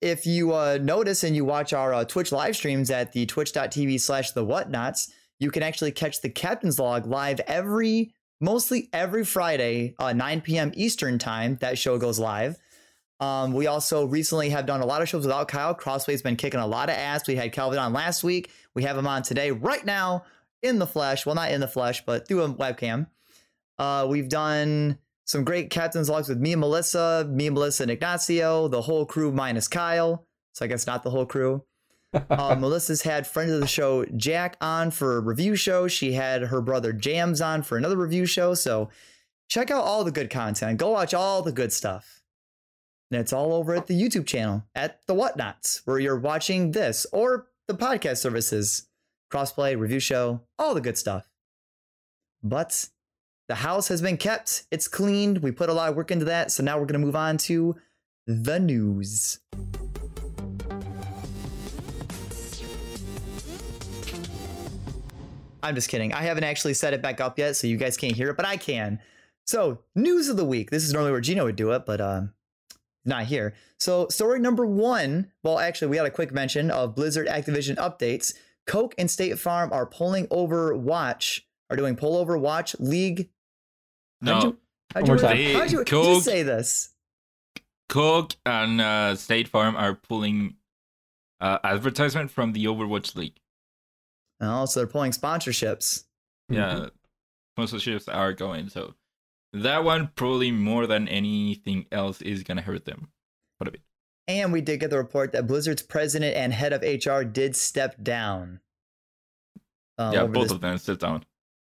if you uh, notice and you watch our uh, Twitch live streams at the twitch.tv slash the whatnots, you can actually catch the captain's log live every, mostly every Friday, uh, 9 p.m. Eastern time. That show goes live. Um, we also recently have done a lot of shows without Kyle. Crossplay's been kicking a lot of ass. We had Calvin on last week. We have him on today, right now, in the flesh. Well, not in the flesh, but through a webcam. Uh, we've done some great captain's logs with me and Melissa, me and Melissa and Ignacio, the whole crew minus Kyle. So I guess not the whole crew. (laughs) Uh, Melissa's had friend of the show Jack on for a review show. She had her brother Jams on for another review show. So check out all the good content. Go watch all the good stuff. And it's all over at the YouTube channel at the Whatnots, where you're watching this or the podcast services, crossplay, review show, all the good stuff. But the house has been kept, it's cleaned. We put a lot of work into that. So now we're going to move on to the news. I'm just kidding. I haven't actually set it back up yet, so you guys can't hear it, but I can. So, news of the week. This is normally where Gino would do it, but um, not here. So, story number one. Well, actually, we had a quick mention of Blizzard Activision updates. Coke and State Farm are pulling Overwatch, are doing pull Overwatch League. How'd No, you, how'd you, more time. how'd you, how'd you say this? Coke and uh, State Farm are pulling uh, advertisement from the Overwatch League. Oh, so they're pulling sponsorships. Yeah, sponsorships are going. So that one probably more than anything else is gonna hurt them quite a bit. And we did get the report that Blizzard's president and head of HR did step down. uh, yeah, both this- of them sit down.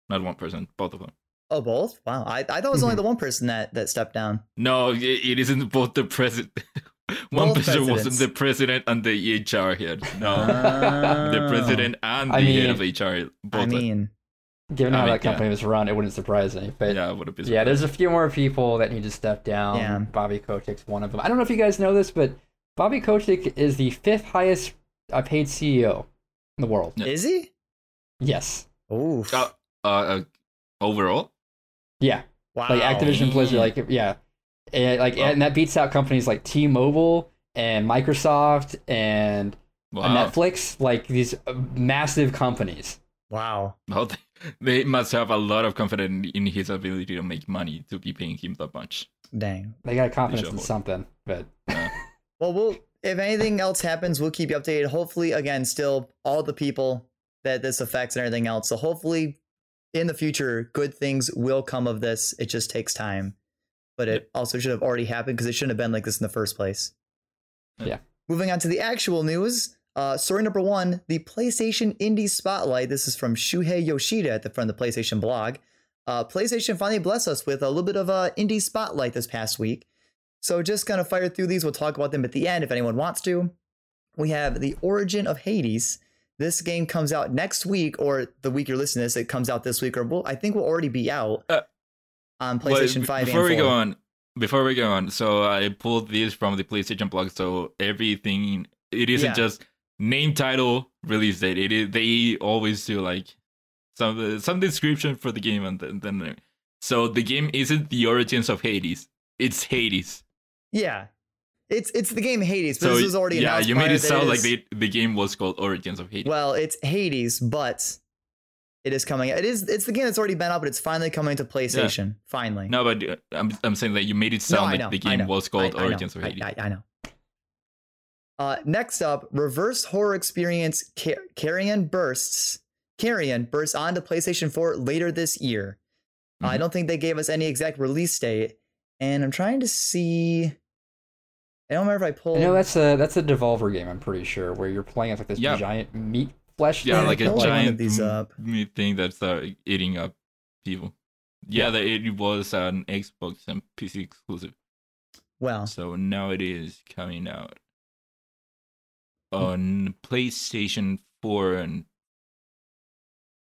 Not one person, both of them. Oh, both? Wow. I, I thought it was only the one person that, that stepped down. No, it, it isn't both the president. (laughs) one Both person presidents. wasn't the president and the HR head. No, Oh. the president and the I head of HR. Both I are- mean, Given I how mean, that company was run, it wouldn't surprise me. But yeah, would have been. Yeah, there's a few more people that need to step down. Yeah. Bobby Kotick's one of them. I don't know if you guys know this, but Bobby Kotick is the fifth highest uh, paid CEO in the world. Yeah. is he? Yes. Oof. Uh, uh, uh, overall. Yeah. wow. Like Activision Blizzard, like yeah, and like Wow. and that beats out companies like T-Mobile and Microsoft and Wow. Netflix, like these uh, massive companies. Wow. Well, they, they must have a lot of confidence in his ability to make money to be paying him that much. Dang. They got confidence in something, but (laughs) Well, we'll if anything else happens, we'll keep you updated. Hopefully, again, still all the people that this affects and everything else. So hopefully, in the future, good things will come of this. It just takes time, but it also should have already happened because it shouldn't have been like this in the first place. Yeah. Moving on to the actual news. Uh, story number one: the PlayStation Indie Spotlight. This is from Shuhei Yoshida at the front of the PlayStation blog. Uh, PlayStation finally blessed us with a little bit of a indie spotlight this past week. So just kind of fire through these. We'll talk about them at the end if anyone wants to. We have The Origin of Hades. This game comes out next week, or the week you're listening to this, it comes out this week, or we'll, I think we'll already be out Uh, on PlayStation be- 5 Before we 4. go on, before we go on, so I pulled this from the PlayStation blog. So everything, it isn't Yeah. just name, title, release date. It is they always do like some some description for the game, and then, then so the game isn't the origins of Hades. It's Hades. Yeah. It's it's the game Hades, but So this was already yeah, you made it sound like the the game was called Origins of Hades. Well, it's Hades, but it is coming. It is. It's the game that's already been out, but it's finally coming to PlayStation. Finally. no, but uh, I'm I'm saying that you made it sound I like know, the game was called I- I Origins of Hades. I, I know. Uh, next up, reverse horror experience Car- Carrion bursts. Carrion bursts onto PlayStation 4 later this year. Uh, I don't think they gave us any exact release date, and I'm trying to see. I don't remember if I pulled. I know that's a that's a Devolver game. I'm pretty sure where you're playing as like this Yeah. giant meat flesh. Yeah, thing. like a pull one of giant these up. meat thing that's uh, eating up people. Yeah, that it was an Xbox and PC exclusive. Well, So now it is coming out Hmm. on PlayStation 4 and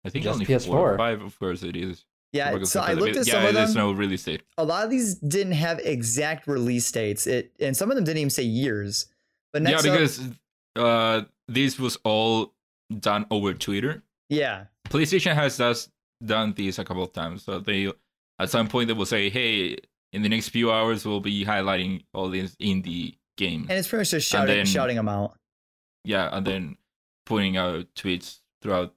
I think Just only 4 PS4. or 5 of course it is. Yeah. So I looked at yeah, some of there's them. no release date. a lot of these didn't have exact release dates. It and some of them didn't even say years. But next yeah, up, because uh, this was all done over Twitter. Yeah. PlayStation has just done this a couple of times. So they, at some point, they will say, "Hey, in the next few hours, we'll be highlighting all these indie games." And it's pretty much just shouting then- shouting them out. yeah, and then putting out tweets throughout.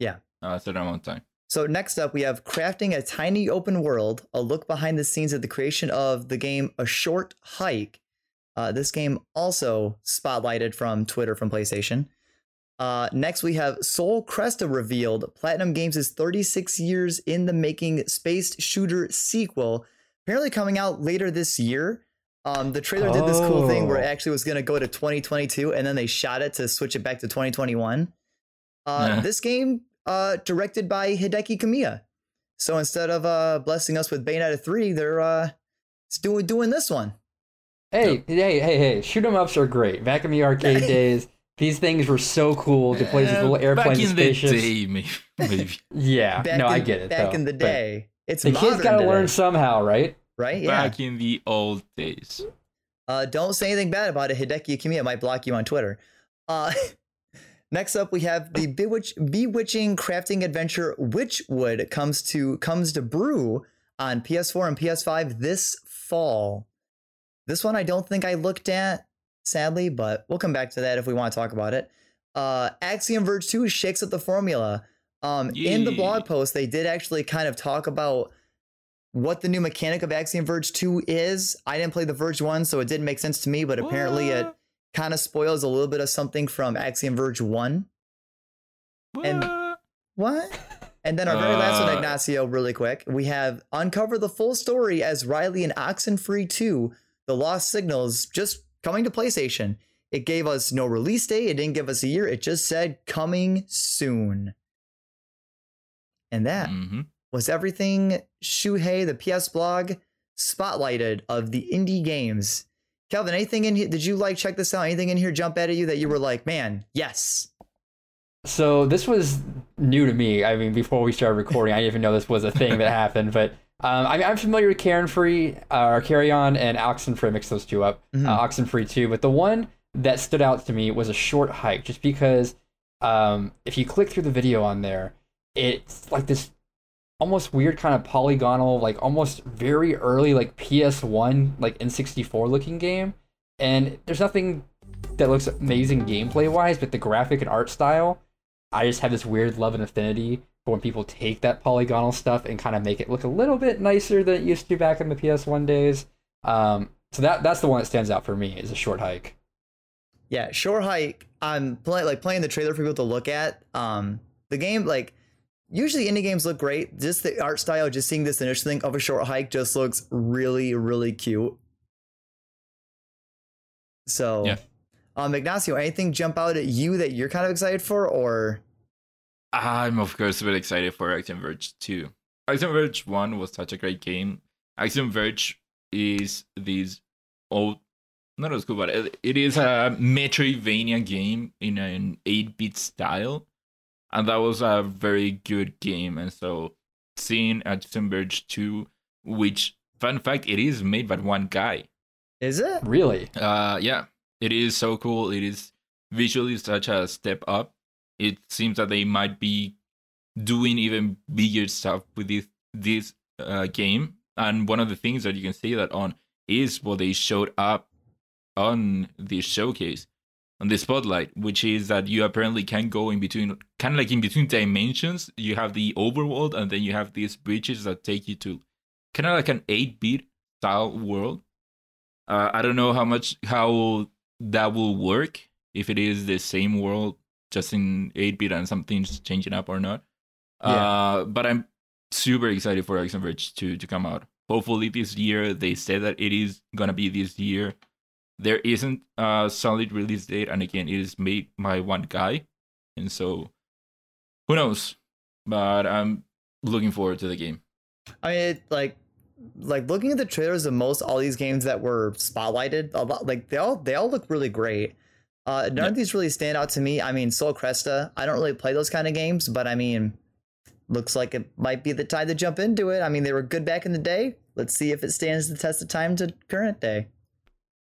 Yeah. a certain amount of time. So next up, we have crafting a tiny open world, a look behind the scenes of the creation of the game A Short Hike. Uh, this game also spotlighted from Twitter from PlayStation. Uh, next, we have Sol Cresta revealed. Platinum Games is 36 years in the making space shooter sequel, apparently coming out later this year. Um, the trailer did this cool thing where it Oh. actually was going to go to 2022, and then they shot it to switch it back to 2021. Uh, Yeah. This game, uh, directed by Hideki Kamiya. So instead of uh, blessing us with Bayonetta 3, they're uh, it's doing doing this one. Hey, hey, hey, hey! Shoot 'em ups are great. Back in the arcade (laughs) days, these things were so cool to play these little Uh, airplanes back and in spaceships. the day, maybe. maybe. (laughs) Yeah, Back no, in, I get it. Back though, in the but day, it's the modern kids gotta learn somehow, right? right? Yeah. Back in the old days. Uh, don't say anything bad about it. Hideki Kamiya might block you on Twitter. Uh, (laughs) next up, we have the bewitch- bewitching crafting adventure Wytchwood comes to comes to brew on PS4 and PS5 this fall. This one I don't think I looked at, sadly, but we'll come back to that if we want to talk about it. Uh, Axiom Verge 2 shakes up the formula. Um, in the blog post, they did actually kind of talk about what the new mechanic of Axiom Verge 2 is. I didn't play the Verge 1, so it didn't make sense to me, but apparently it What? Kind of spoils a little bit of something from Axiom Verge 1. and- What? What? And then our very last one, Uh. Ignacio, really quick. We have Uncover the Full Story as Riley and Oxenfree 2, The Lost Signals, just coming to PlayStation. It gave us no release date, it didn't give us a year, it just said coming soon. And that Mhm. was everything Shuhei, the PS blog, spotlighted of the indie games. Calvin, anything in here? Did you like check this out? Anything in here jump out at you that you were like, man, yes? So this was new to me. I mean, before we started recording, I didn't even know this was a thing that (laughs) happened. But um, I mean, I'm familiar with Karen Free, uh, or Carrion, and Oxenfree. Mix those two up. Mhm. Uh, Oxenfree too. But the one that stood out to me was a short hike, just because um, if you click through the video on there, it's like this almost weird kind of polygonal, like almost very early, like PS1, like N64 looking game. And there's nothing that looks amazing gameplay wise, but the graphic and art style, I just have this weird love and affinity for when people take that polygonal stuff and kind of make it look a little bit nicer than it used to back in the PS1 days. Um, so that that's the one that stands out for me is a short hike. Yeah, short Hike. I'm play, like playing the trailer for people to look at. Um, the game like usually indie games look great. Just the art style, just seeing this initial thing of a short hike just looks really, really cute. So, Yeah. um, Ignacio, anything jump out at you that you're kind of excited for, or I'm of course a bit excited for Axiom Verge 2. Axiom Verge 1 was such a great game. Axiom Verge is this old, not old school, but it, it is a Metroidvania game in an 8-bit style, and that was a very good game. And so, seeing Axiom Verge 2, which fun fact, it is made by one guy. is it? Really? Uh, yeah, it is so cool. It is visually such a step up. It seems that they might be doing even bigger stuff with this this uh, game. And one of the things that you can see that on is what they showed up on the showcase on the spotlight, which is that you apparently can go in between, kind of like in between dimensions. You have the overworld, and then you have these bridges that take you to kind of like an eight bit style world. Uh, I don't know how much how that will work if it is the same world just in 8 bit and something's changing up or not. Uh, but I'm super excited for Axiom Verge to to come out. Hopefully this year. They said that it is gonna be this year. There isn't a solid release date, and again, it is made by one guy, and so who knows? But I'm looking forward to the game. I mean, it, like, like looking at the trailers of most all these games that were spotlighted, a lot, like they all they all look really great. Uh, none Yeah. of these really stand out to me. I mean, Sol Cresta. I don't really play those kind of games, but I mean, looks like it might be the time to jump into it. I mean, they were good back in the day. Let's see if it stands the test of time to current day.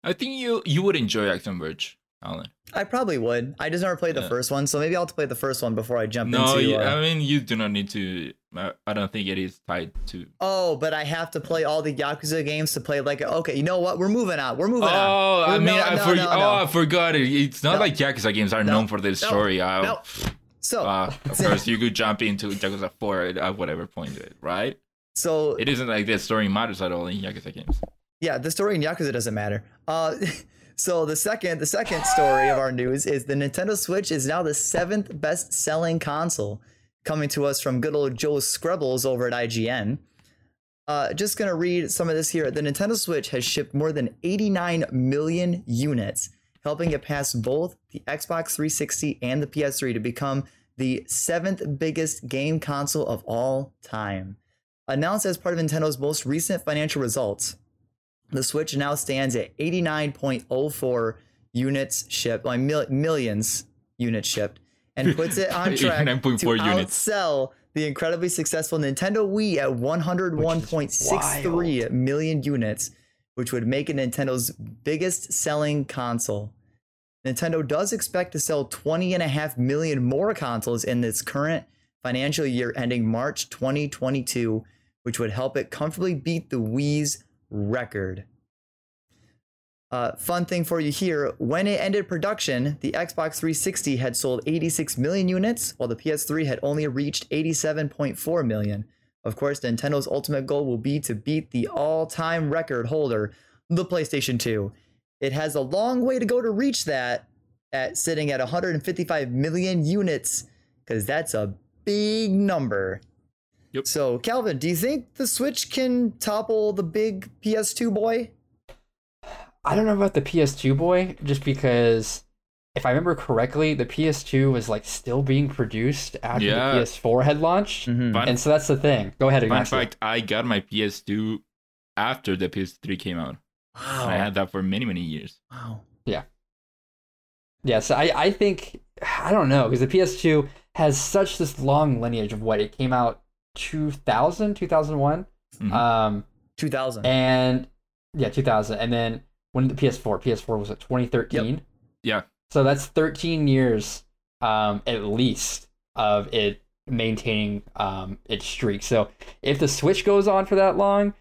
I think you you would enjoy Axiom Verge. Alan? I probably would. I just never played the first one, so maybe I'll play the first one before I jump No, into. you- uh, I mean you do not need to. I, I don't think it is tied to. oh, but I have to play all the Yakuza games to play like. Okay, you know what? We're moving on. We're moving on. Oh, I We're- mean, no, I no, for- no, oh. I forgot it. It's not No. like Yakuza games are No. known for their No. story. Uh, No. So, uh, (laughs) of course, you could jump into Yakuza 4 at at whatever point, right? so It isn't like the story matters at all in Yakuza games. Yeah, the story in Yakuza doesn't matter. Uh, (laughs) so the second, the second story of our news is the Nintendo Switch is now the seventh best-selling console, coming to us from good old Joe Skrebels over at IGN. Uh, just gonna read some of this here. The Nintendo Switch has shipped more than 89 million units, helping it pass both the Xbox 360 and the PS3 to become the seventh biggest game console of all time. Announced as part of Nintendo's most recent financial results, the Switch now stands at 89.04 units shipped, like mil- millions units shipped, and (laughs) puts it on track to 89.4 units. outsell the incredibly successful Nintendo Wii at 101.63 million units, which would make it Nintendo's biggest selling console. Nintendo does expect to sell 20.5 million more consoles in its current financial year ending March 2022, which would help it comfortably beat the Wii's record. Uh, fun thing for you here when it ended production, the Xbox 360 had sold 86 million units, while the PS3 had only reached 87.4 million. Of course, Nintendo's ultimate goal will be to beat the all time record holder, the PlayStation 2. It has a long way to go to reach that, at sitting at 155 million units, because that's a big number. Yep. So, Calvin, do you think the Switch can topple the big PS2 boy? I don't know about the PS2 boy, just because if I remember correctly, the PS2 was like still being produced after Yeah. the PS4 had launched. Mhm. Fun, And so that's the thing. Go ahead, fun Ignacio. fact: I got my PS2 after the PS3 came out. Wow. I had that for many, many years. Wow. Yeah. Yeah, so I, I think I don't know because the PS2 has such this long lineage of what it came out 2000, 2001. Mhm. Um 2000. and yeah, 2000 and then when the PS4, PS4 was at 2013. Yeah. So that's 13 years um at least of it maintaining um its streak. So if the Switch goes on for that long,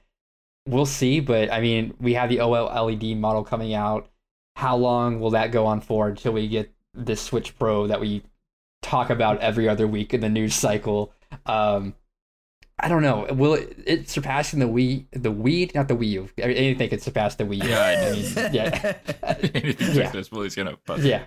we'll see, but I mean, we have the OLED model coming out. How long will that go on for until we get this Switch Pro that we talk about every other week in the news cycle? Um I don't know. Will it, it surpassing the Wii? The Wii, not the Wii U. I mean, Anything could surpass the Wii. U. Yeah, I mean, yeah. (laughs) Anything Yeah. successful is gonna pass. Yeah.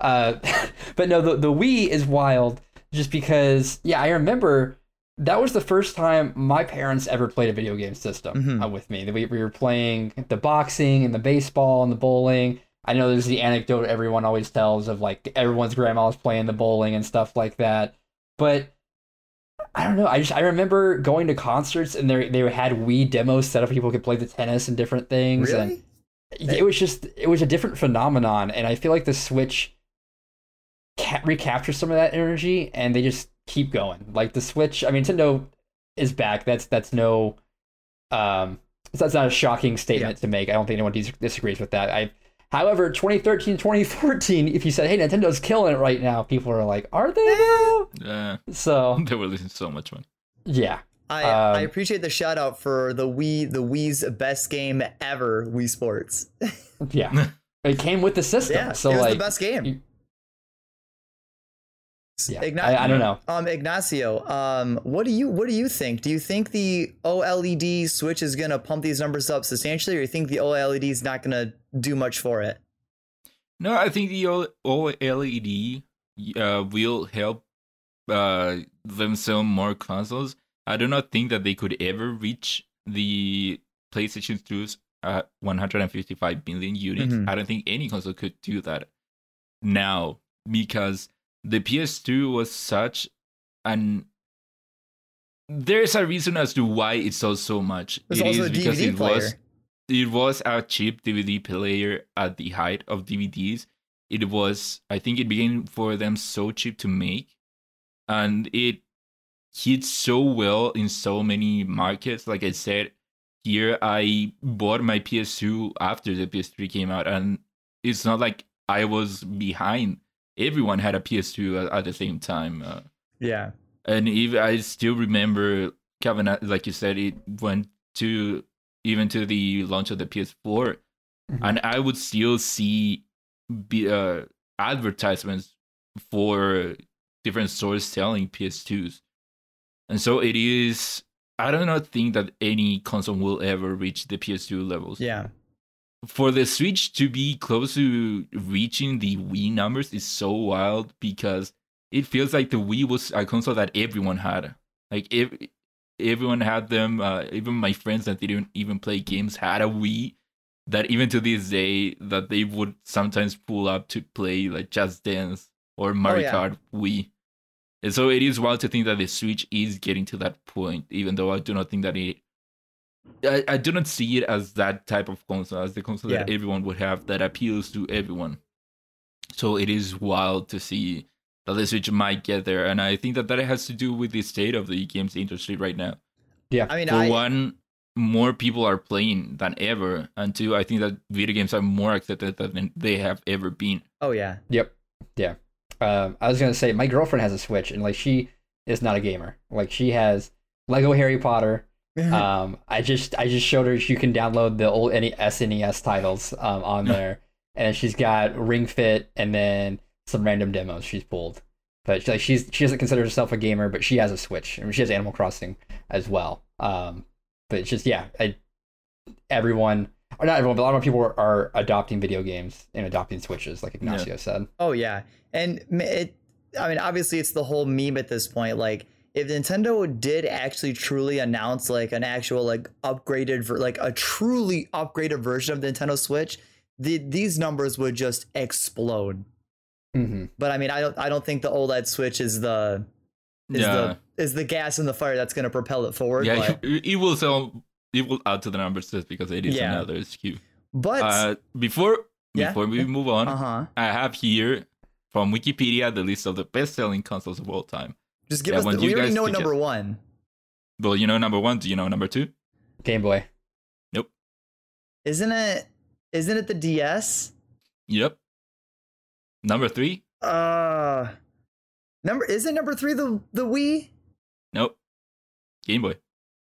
Uh, (laughs) but no, the, the Wii is wild just because, yeah, I remember that was the first time my parents ever played a video game system Mhm. uh, with me. We, we were playing the boxing and the baseball and the bowling. I know there's the anecdote everyone always tells of like everyone's grandma was playing the bowling and stuff like that. But I don't know. I just I remember going to concerts and they they had Wii demos set up. People could play the tennis and different things. And Really? it was just it was a different phenomenon and i feel like the switch ca- recaptures some of that energy and they just keep going like the switch i mean nintendo is back that's that's no um that's not a shocking statement to make i don't think anyone dis- disagrees with that i however 2013 2014 if you said hey nintendo's killing it right now people are like are they though? Uh, so (laughs) they were losing so much money. yeah I, I Um, appreciate the shout out for the Wii, the Wii's best game ever, Wii Sports. (laughs) yeah (laughs) it came with the system yeah, so it was like the best game. you- yeah Igna- I, I don't know Um, Ignacio, um, what do you what do you think? Do you think the OLED Switch is gonna pump these numbers up substantially, or you think the OLED is not gonna do much for it? No, I think the OLED uh, will help uh, them sell more consoles. I do not think that they could ever reach the PlayStation 2's uh, 155 billion units. Mhm. I don't think any console could do that now because the PS2 was such an. There's a reason as to why it sold so much. It is a because DVD it player. was it was a cheap DVD player at the height of DVDs. It was, I think, it became for them so cheap to make, and it hit so well in so many markets. Like I said, here I bought my PS2 after the PS3 came out, and it's not like I was behind. Everyone had a PS2 at, the same time. Uh, Yeah. and even I still remember Kevin, uh, like you said, it went to even to the launch of the PS4, Mhm. and I would still see be, uh, advertisements for different stores selling PS2s, and so it is. I do not think that any console will ever reach the PS2 levels. Yeah. For the Switch to be close to reaching the Wii numbers is so wild because it feels like the Wii was a console that everyone had. Like if everyone had them, uh, even my friends that didn't even play games had a Wii. That even to this day, that they would sometimes pull up to play like Just Dance or Mario yeah. Kart Wii. And so it is wild to think that the Switch is getting to that point, even though I do not think that it. I, I do not see it as that type of console, as the console that everyone would have that appeals to everyone. So it is wild to see that the Switch might get there, and I think that that has to do with the state of the games industry right now. Yeah. I mean, For I, one, more people are playing than ever, and two, I think that video games are more accepted than they have ever been. oh yeah. Yep. Yeah. Um, I was gonna say my girlfriend has a Switch, and like she is not a gamer. Like she has Lego Harry Potter. Um, I just I just showed her you can download the old any SNES titles um, on there, and she's got Ring Fit and then some random demos she's pulled. But she, like she's she doesn't consider herself a gamer, but she has a Switch and she has Animal Crossing as well. Um, but it's just yeah, I, everyone or not everyone, but a lot of people are, are adopting video games and adopting Switches, like Ignacio said. Oh yeah, and it. I mean, obviously, it's the whole meme at this point. Like, if Nintendo did actually truly announce like an actual like upgraded, ver- like a truly upgraded version of the Nintendo Switch, the, these numbers would just explode. Mm-hmm. But I mean, I don't. I don't think the OLED Switch is the is yeah, the is the gas in the fire that's going to propel it forward. yeah, but, it, it will sell. It will add to the numbers just because it is Yeah. another SKU. but Uh, before Yeah. before we move on, uh huh. I have here from Wikipedia the list of the best-selling consoles of all time. Just give Yeah, us. The, we already know pick it. number one. Well, you know number one. Do you know number two? Game Boy. Nope. Isn't it? Isn't it the DS? Yep. Number three? Uh, number is it number three the the Wii? Nope. Game Boy.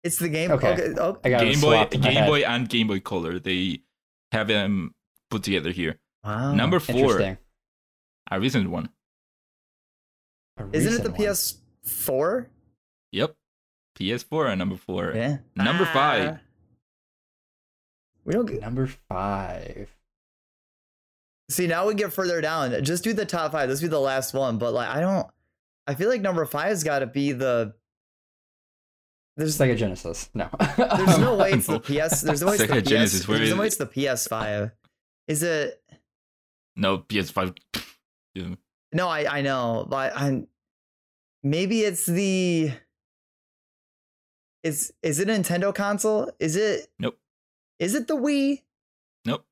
It's the game. Okay. Okay. oh, I Game Boy, Game Boy, and Game Boy Color. They have them put together here. wow. Number four, Interesting. a recent one. A Isn't it the one. PS4? Yep. PS4 and number four. Yeah. Number five. Ah. We don't get, Number five. see now we get further down. Just do the top five. This will be the last one. But like I don't. I feel like number five's got to be the. There's Sega Genesis. No. (laughs) there's no way it's the (laughs) PS. There's no way it's the Sega PS. Genesis, where there's no way it's the PS5. Is it? No, PS5. (laughs) Yeah. No, I I know, but I'm maybe it's the is is it a Nintendo console? Is it Nope. Is it the Wii? Nope.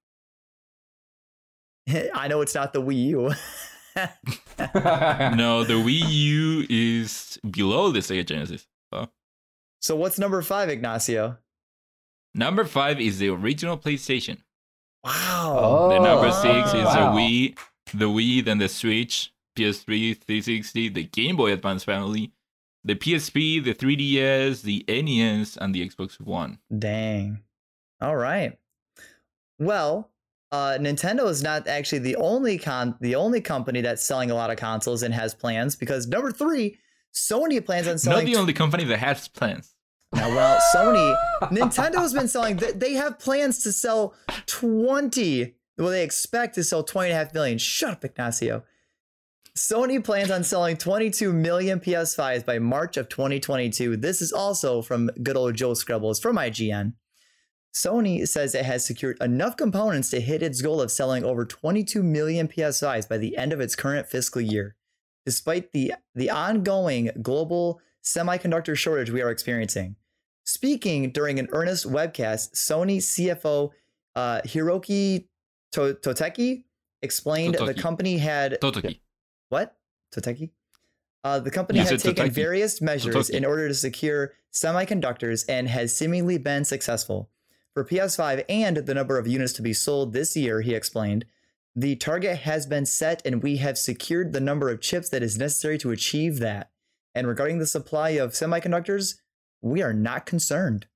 (laughs) I know it's not the Wii U. (laughs) no, the Wii U is below the Sega Genesis. so what's number five, Ignacio? Number five is the original PlayStation. Wow. The number Oh, six is wow. the Wii, the Wii, then the Switch, PS3, 360, the Game Boy Advance family, the PSP, the 3DS, the NES, and the Xbox One. Dang. All right. Well, uh, Nintendo is not actually the only con the only company that's selling a lot of consoles and has plans because number three, Sony plans on selling. Not the only company that has plans. Now, well, Sony, (laughs) Nintendo's been selling, they- they have plans to sell 20, well, they expect to sell 20 and a half million. Shut up, Ignacio. Sony plans on selling 22 million PS5s by March of 2022. This is also from good old Joe Skrebels from IGN. Sony says it has secured enough components to hit its goal of selling over 22 million PS5s by the end of its current fiscal year. Despite the, the ongoing global semiconductor shortage we are experiencing. Speaking during an earnest webcast, Sony CFO uh, Hiroki to- Toteki explained the company had Totoki. What? Toteki? Uh, the company You had taken various measures Totoki. in order to secure semiconductors and has seemingly been successful. For PS5 and the number of units to be sold this year, he explained, The target has been set, and we have secured the number of chips that is necessary to achieve that. And regarding the supply of semiconductors, we are not concerned.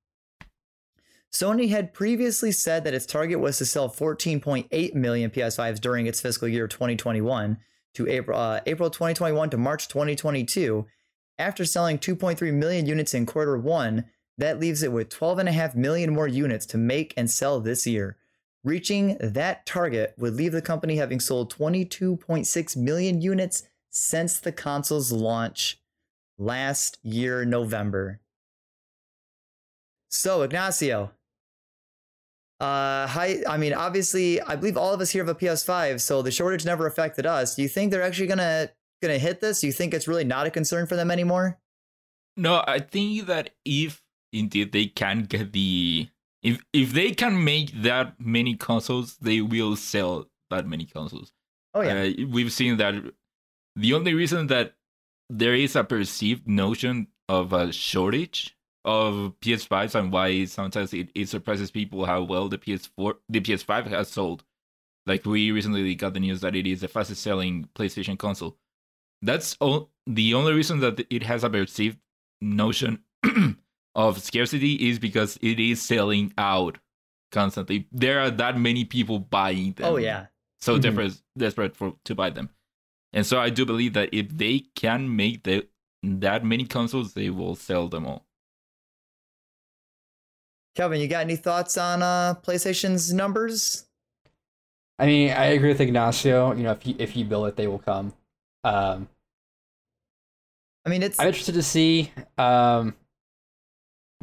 Sony had previously said that its target was to sell 14.8 million PS5s during its fiscal year 2021 to April, uh, April 2021 to March 2022. After selling 2.3 million units in quarter one, that leaves it with 12.5 million more units to make and sell this year. Reaching that target would leave the company having sold 22.6 million units since the console's launch last year, November. So, Ignacio, uh, hi. I mean, obviously, I believe all of us here have a PS5, so the shortage never affected us. Do you think they're actually gonna gonna hit this? Do you think it's really not a concern for them anymore? No, I think that if indeed they can get the if if they can make that many consoles, they will sell that many consoles. Oh yeah, Uh, we've seen that the only reason that there is a perceived notion of a shortage of PS5s and why sometimes it, it surprises people how well the PS4 the PS5 has sold. Like we recently got the news that it is the fastest selling PlayStation console. That's all, the only reason that it has a perceived notion (clears throat) of scarcity is because it is selling out constantly. There are that many people buying them oh yeah. so Mhm. desperate desperate for to buy them. And so I do believe that if they can make the that many consoles, they will sell them all. Kevin, you got any thoughts on uh, PlayStation's numbers? I mean, I agree with Ignacio. You know, if you if you build it, they will come. Um, I mean, it's I'm interested to see um,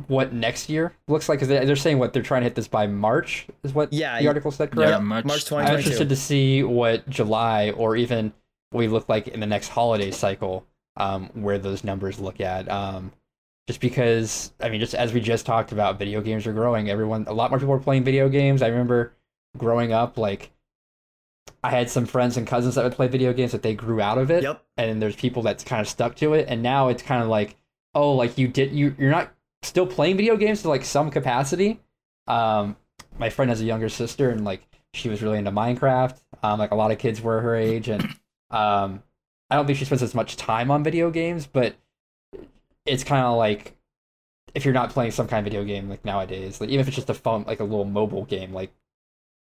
what next year looks like because they, they're saying what they're trying to hit this by March is what Yeah, the y- article said. Correct. Yeah, March- March I'm interested to see what July or even what we look like in the next holiday cycle, um, where those numbers look at. Um, just because, I mean, just as we just talked about, video games are growing. Everyone, a lot more people are playing video games. I remember growing up, like, I had some friends and cousins that would play video games, but they grew out of it. Yep. And there's people that's kind of stuck to it, and now it's kind of like, oh, like you did, you you're not still playing video games to like some capacity. Um, my friend has a younger sister, and like she was really into Minecraft. Um, like a lot of kids were her age, and um, I don't think she spends as much time on video games, but it's kind of like if you're not playing some kind of video game like nowadays, like even if it's just a phone, like a little mobile game, like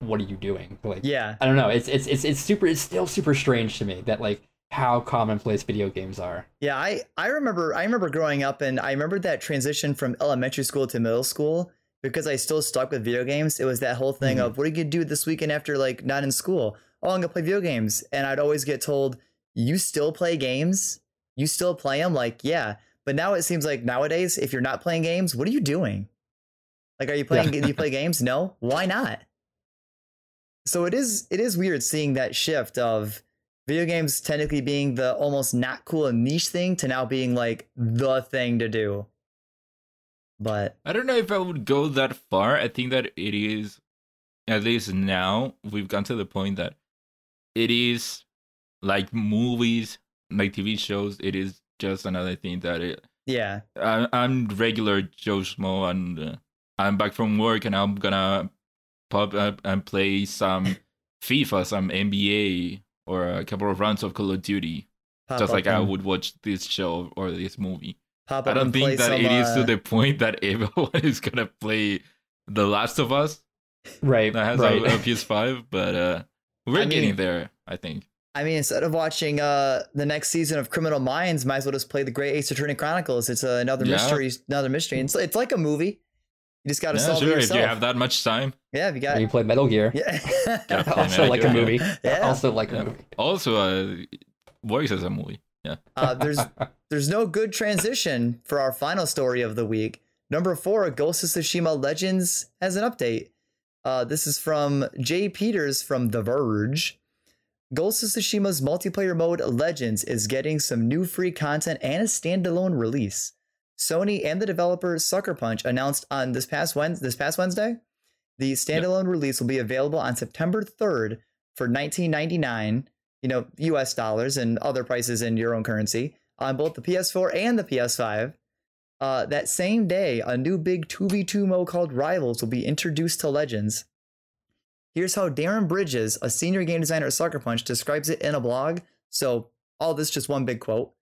what are you doing? Like yeah. I don't know. It's it's it's it's super. It's still super strange to me that like how commonplace video games are. Yeah, I I remember I remember growing up and I remember that transition from elementary school to middle school because I still stuck with video games. It was that whole thing Mhm. of what are you gonna do this weekend after like not in school? Oh, I'm gonna play video games, and I'd always get told, "You still play games? You still play them?" Like, yeah. But now it seems like nowadays, if you're not playing games, what are you doing? Like, are you playing? Yeah. do you play (laughs) games? No. Why not? So it is it is weird seeing that shift of video games technically being the almost not cool and niche thing to now being like the thing to do. But I don't know if I would go that far. I think that it is, at least now, we've gone to the point that it is like movies, like TV shows. It is just another thing that it. yeah, I, I'm regular Joe Schmo, and uh, I'm back from work, and I'm gonna pop up and play some (coughs) FIFA, some NBA, or a couple of rounds of Call of Duty, pop just like I would watch this show or this movie. Pop I don't think that some, it is uh, to the point that (laughs) everyone is gonna play The Last of Us Right. that has right. a, a PS5, but uh, we're I mean- getting there. I think. I mean, instead of watching uh the next season of Criminal Minds, might as well just play the Great Ace Attorney Chronicles. It's uh, another Yeah. mystery, another mystery. It's it's like a movie. You just got to Yeah, solve it sure. If you have that much time. yeah, if you got you play Metal Gear. yeah. (laughs) (laughs) Yeah. (laughs) also like a movie. Yeah. Also like Yeah. a movie. Also, uh, works as a movie. Yeah. Uh, there's there's no good transition for our final story of the week. Number four, Ghost of Tsushima Legends has an update. Uh, this is from Jay Peters from The Verge. Ghost of Tsushima's multiplayer mode Legends is getting some new free content and a standalone release. Sony and the developer Sucker Punch announced on this past Wednesday, this past Wednesday, the standalone release will be available on September 3rd for 19.99, you know, US dollars and other prices in your own currency on both the PS4 and the PS5. Uh, that same day, a new big 2v2 mode called Rivals will be introduced to Legends. Here's how Darren Bridges, a senior game designer at Sucker Punch, describes it in a blog. So, all this just one big quote.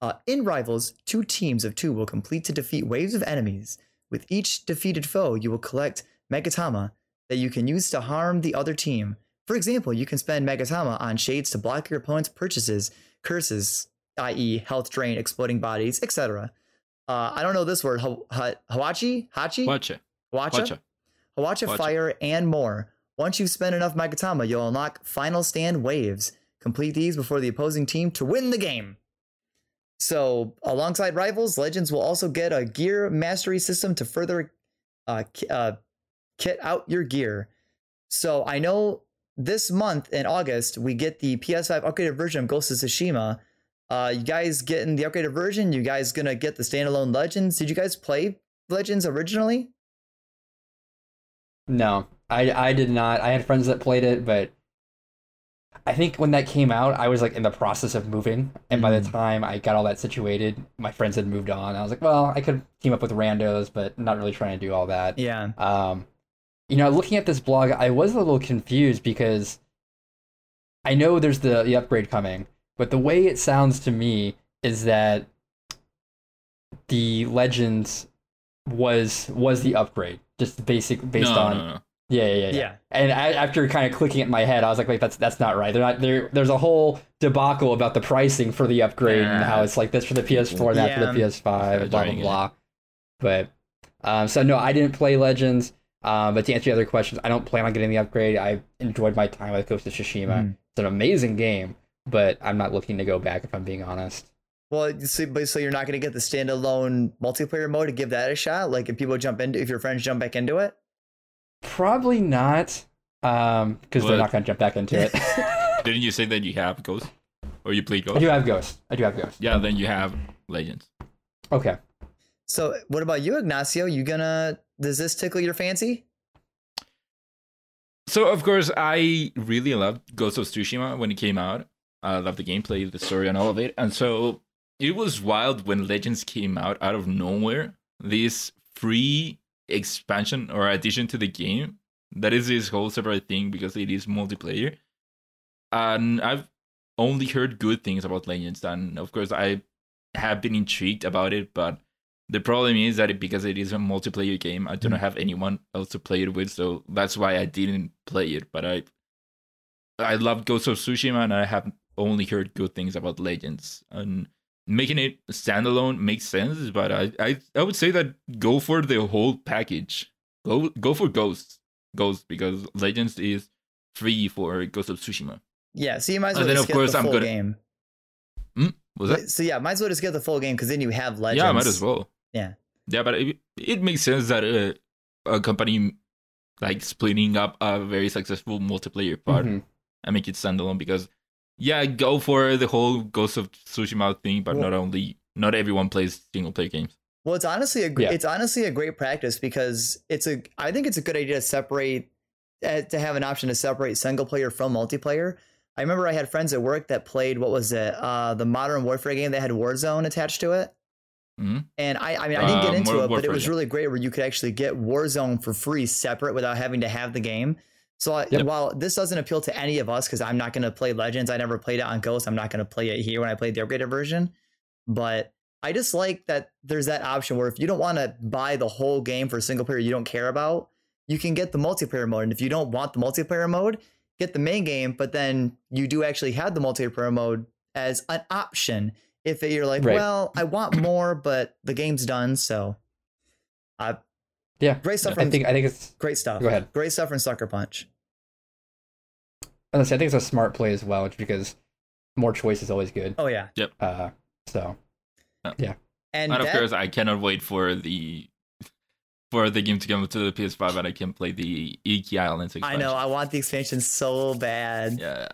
Uh, in Rivals, two teams of two will complete to defeat waves of enemies. With each defeated foe, you will collect Magatama that you can use to harm the other team. For example, you can spend Magatama on shades to block your opponent's purchases, curses, i.e., health drain, exploding bodies, etc. Uh, I don't know this word. Ha- ha- Hawachi? Hachi? Hawacha? Hawacha Hawacha. Fire, and more. Once you've spent enough Magatama, you'll unlock Final Stand Waves. Complete these before the opposing team to win the game. So, alongside Rivals, Legends will also get a gear mastery system to further uh, uh, kit out your gear. So, I know this month in August, we get the PS5 upgraded version of Ghost of Tsushima. Uh, you guys getting the upgraded version? You guys gonna get the standalone Legends? Did you guys play Legends originally? No, I I did not. I had friends that played it, but I think when that came out, I was like in the process of moving, and by the Mm. time I got all that situated, my friends had moved on. I was like, well, I could team up with randos, but not really trying to do all that. Yeah. Um, you know, looking at this blog, I was a little confused because I know there's the, the upgrade coming, but the way it sounds to me is that the Legends was was the upgrade, just basic based no, on no, no. yeah, yeah, yeah, Yeah. And I, after kind of clicking it in my head, I was like, wait, that's that's not right. They're not there. There's a whole debacle about the pricing for the upgrade and how it's like this for the PS4, that for the PS5, blah blah Doing it. blah. But um, so no, I didn't play Legends. Um, but to answer your other questions, I don't plan on getting the upgrade. I enjoyed my time with Ghost of Tsushima. Mhm. It's an amazing game, but I'm not looking to go back if I'm being honest. Well, you see, but so you're not going to get the standalone multiplayer mode to give that a shot. Like if people jump into, if your friends jump back into it. Probably not, um, because they're not going to jump back into it. (laughs) Didn't you say that you have Ghost? Or you play ghosts? I Ghost? do have Ghost. I do have Ghost. Yeah, then you have Legends. Okay. So what about you, Ignacio? You gonna? Does this tickle your fancy? So of course I really loved Ghost of Tsushima when it came out. I loved the gameplay, the story, and all of it. And so it was wild when Legends came out out of nowhere. This free expansion or addition to the game that is this whole separate thing because it is multiplayer. And I've only heard good things about Legends, and of course I have been intrigued about it, but the problem is that it, because it is a multiplayer game, I do not mm. have anyone else to play it with, so that's why I didn't play it. But I, I love Ghost of Tsushima, and I have only heard good things about Legends. And making it standalone makes sense, but I, I, I would say that go for the whole package. Go, go for Ghost, Ghost, because Legends is free for Ghost of Tsushima. Yeah. So you might as And well then, just of get course, the I'm full gonna- game. Hmm? Was that? So yeah, might as well just get the full game because then you have legends. Yeah, might as well. Yeah. Yeah, but it, it makes sense that uh, a company like splitting up a very successful multiplayer part Mhm. and make it standalone because yeah, go for the whole Ghost of Tsushima thing, but Well- not only not everyone plays single player games. Well, it's honestly a Yeah. it's honestly a great practice because it's a I think it's a good idea to separate uh, to have an option to separate single player from multiplayer. I remember I had friends at work that played what was it uh, the Modern Warfare game that had Warzone attached to it. Mhm. And I, I mean, I didn't get Uh, into Modern it, but it was really great where you could actually get Warzone for free separate without having to have the game. So I, Yep. while this doesn't appeal to any of us because I'm not going to play Legends, I never played it on Ghost. I'm not going to play it here when I played the upgraded version. But I just like that there's that option where if you don't want to buy the whole game for a single player you don't care about, you can get the multiplayer mode. And if you don't want the multiplayer mode, get the main game, but then you do actually have the multiplayer mode as an option. If you're like, Right. well, I want more, but the game's done, so uh, Yeah. great stuff I from think I think it's great stuff. Go ahead. Great stuff from Sucker Punch. honestly, I think it's a smart play as well, just because more choice is always good. Oh yeah, Uh, so yeah. and, And of course, I cannot wait for the for the game to come to the PS5 and I can play the Iki Islands I know I want the expansion so bad. Yeah.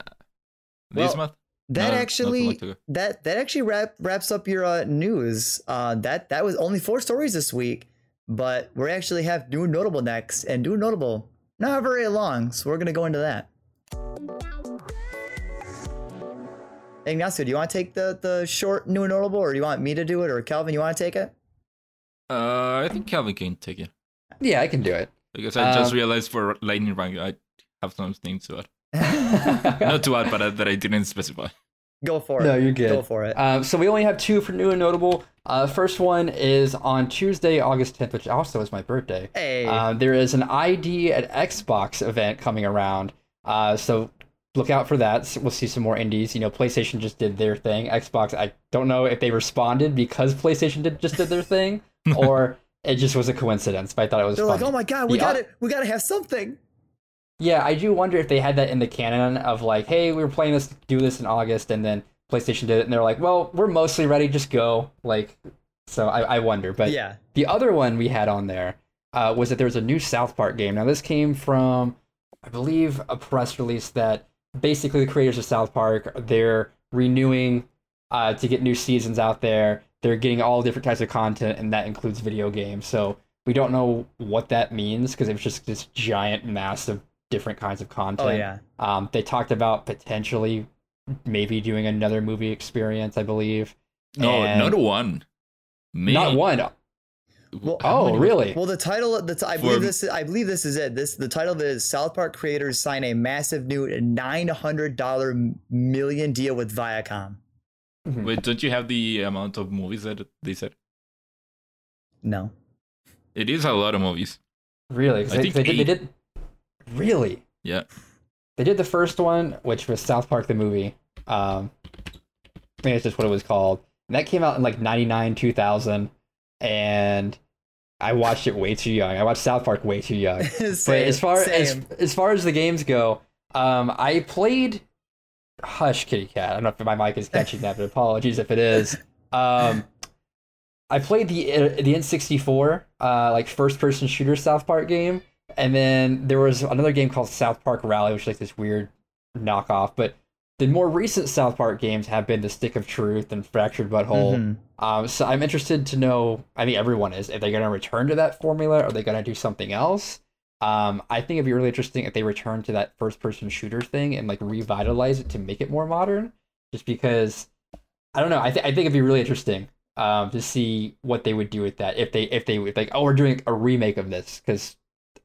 Well, this month? That No, actually long to go. that that actually wrap, wraps up your uh, news. Uh, that that was only four stories this week, but we actually have new notable next, and new notable not very long, so we're gonna go into that. Ignacio, do you want to take the the short new notable, or do you want me to do it, or Calvin, you want to take it? Uh, I think Calvin can take it. yeah, I can do it. Because I just Um, realized for Lightning Round, I have some things to add. (laughs) Not to add, but uh, that I didn't specify. Go for it. No, you're good. Go for it. Um, so we only have two for new and notable. Uh, first one is on Tuesday, August 10th, which also is my birthday. hey. Uh, there is an ID at Xbox event coming around. Uh, so look out for that. We'll see some more indies. You know, PlayStation just did their thing. Xbox, I don't know if they responded because PlayStation did just did their thing, (laughs) or it just was a coincidence. But I thought it was. They're like, oh my god, we The got to We got to have something. Yeah, I do wonder if they had that in the canon of like, hey, we were playing this, do this in August, and then PlayStation did it, and they're like, well, we're mostly ready, just go. Like, so I, I wonder. But yeah. the other one we had on there uh, was that there was a new South Park game. Now, this came from, I believe, a press release that basically the creators of South Park they're renewing uh, to get new seasons out there. They're getting all different types of content, and that includes video games. So we don't know what that means because it was just this giant mass of different kinds of content. Oh yeah. Um, they talked about potentially maybe doing another movie experience, I believe. No, And- not one. Maybe. Not one. Well, How Oh, many- really? Well, the title, the t- I For- believe this, I believe this is it. This the title of it is South Park creators sign a massive new nine hundred dollar million deal with Viacom. Wait, don't you have the amount of movies that they said? No, It is a lot of movies. Really? I they, think they, did, they did. Really? Yeah. They did the first one, which was South Park the movie. Um, I think that's just what it was called. And that came out in like 99, 2000. And I watched it way too young. I watched South Park way too young. (laughs) same, But as far as same. as far as the games go, um, I played Hush Kitty Cat. I don't know if my mic is catching that, but apologies if it is. Um, I played the uh, the N64 uh, like first person shooter South Park game, and then there was another game called South Park Rally, which is like this weird knockoff. But the more recent South Park games have been the Stick of Truth and Fractured But Whole. Mhm. Um, so I'm interested to know. I think everyone is. If they're going to return to that formula, or are they going to do something else? Um, I think it'd be really interesting if they return to that first-person shooter thing and like revitalize it to make it more modern. Just because, I don't know. I, th- I think it'd be really interesting um, to see what they would do with that if they if they would like, oh, we're doing a remake of this because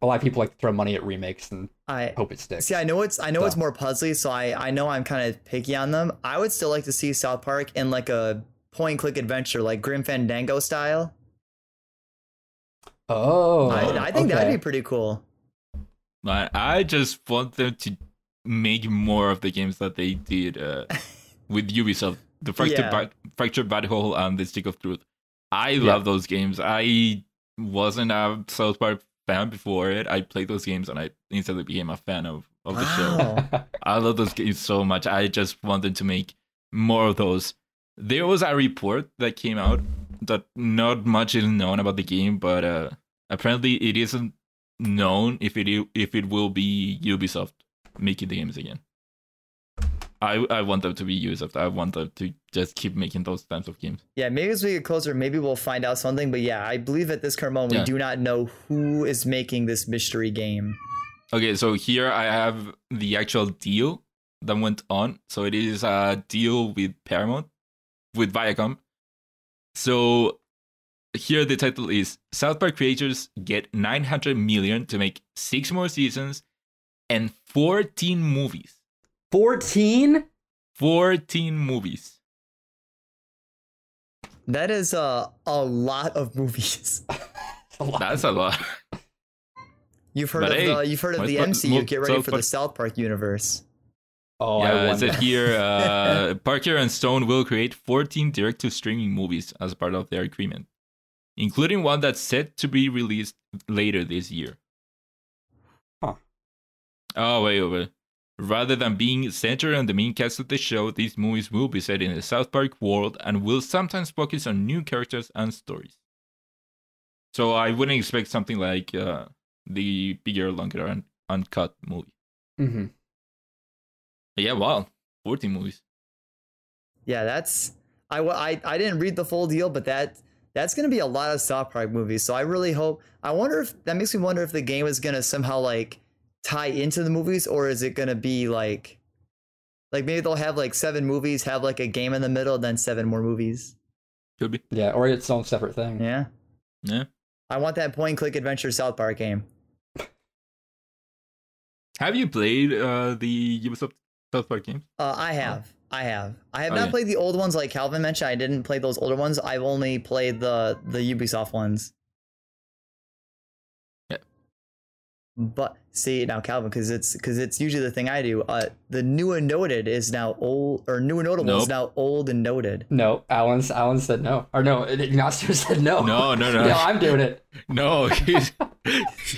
a lot of people like to throw money at remakes and I hope it sticks. see. I know it's I know it's more puzzly, so I I know I'm kind of picky on them. I would still like to see South Park in like a point point click adventure, like Grim Fandango style. oh, I, I think okay. that'd be pretty cool. But I just want them to make more of the games that they did uh, (laughs) with Ubisoft. The Fractured, Yeah. Bat- Fractured But Whole and the Stick of Truth. I love those games. I wasn't a South Park fan before it. I played those games and I instantly became a fan of, of the show. I love those games so much. I just wanted to make more of those. There was a report that came out that not much is known about the game, but uh, apparently it isn't known if it if it will be Ubisoft making the games again. I I want them to be Ubisoft. I want them to just keep making those types of games. Yeah, maybe as we get closer, maybe we'll find out something. But yeah, I believe at this current moment Yeah. we do not know who is making this mystery game. Okay, so here I have the actual deal that went on. So it is a deal with Paramount, with Viacom. So here the title is South Park creators get 900 million to make six more seasons and 14 movies. Fourteen. 14 movies. That is uh, a lot of movies. (laughs) That's a lot. You've heard But of hey, the you've heard of the MCU. what- Get ready South for the South Park universe. Oh, I yeah, it wonder. said here (laughs) uh, Parker and Stone will create 14 direct to streaming movies as part of their agreement, including one that's set to be released later this year. Huh. Oh, wait, wait, wait. Rather than being centered on the main cast of the show, these movies will be set in the South Park world and will sometimes focus on new characters and stories. So I wouldn't expect something like uh, the bigger, longer, and uncut movie. hmm yeah, wow, 14 movies. Yeah, that's I, I I didn't read the full deal, but that that's gonna be a lot of South Park movies. So I really hope. I wonder if that makes me wonder if the game is gonna somehow like tie into the movies, or is it gonna be like like maybe they'll have like seven movies, have like a game in the middle, then seven more movies. Could be. Yeah, or its own separate thing. Yeah, Yeah. I want that point and click adventure South Park game. Have you played uh, the Ubisoft South Park games? Uh, I have. I have. I have Oh, not yeah. played the old ones like Calvin mentioned. I didn't play those older ones. I've only played the the Ubisoft ones. But see now, Calvin, because it's because it's usually the thing I do. Uh, the new and noted is now old, or new and notable is now old and noted. No, Alan. Alan said no, or no, (laughs) Ignacio said no. No, no, no. no, I'm doing it. (laughs) No, (laughs) he,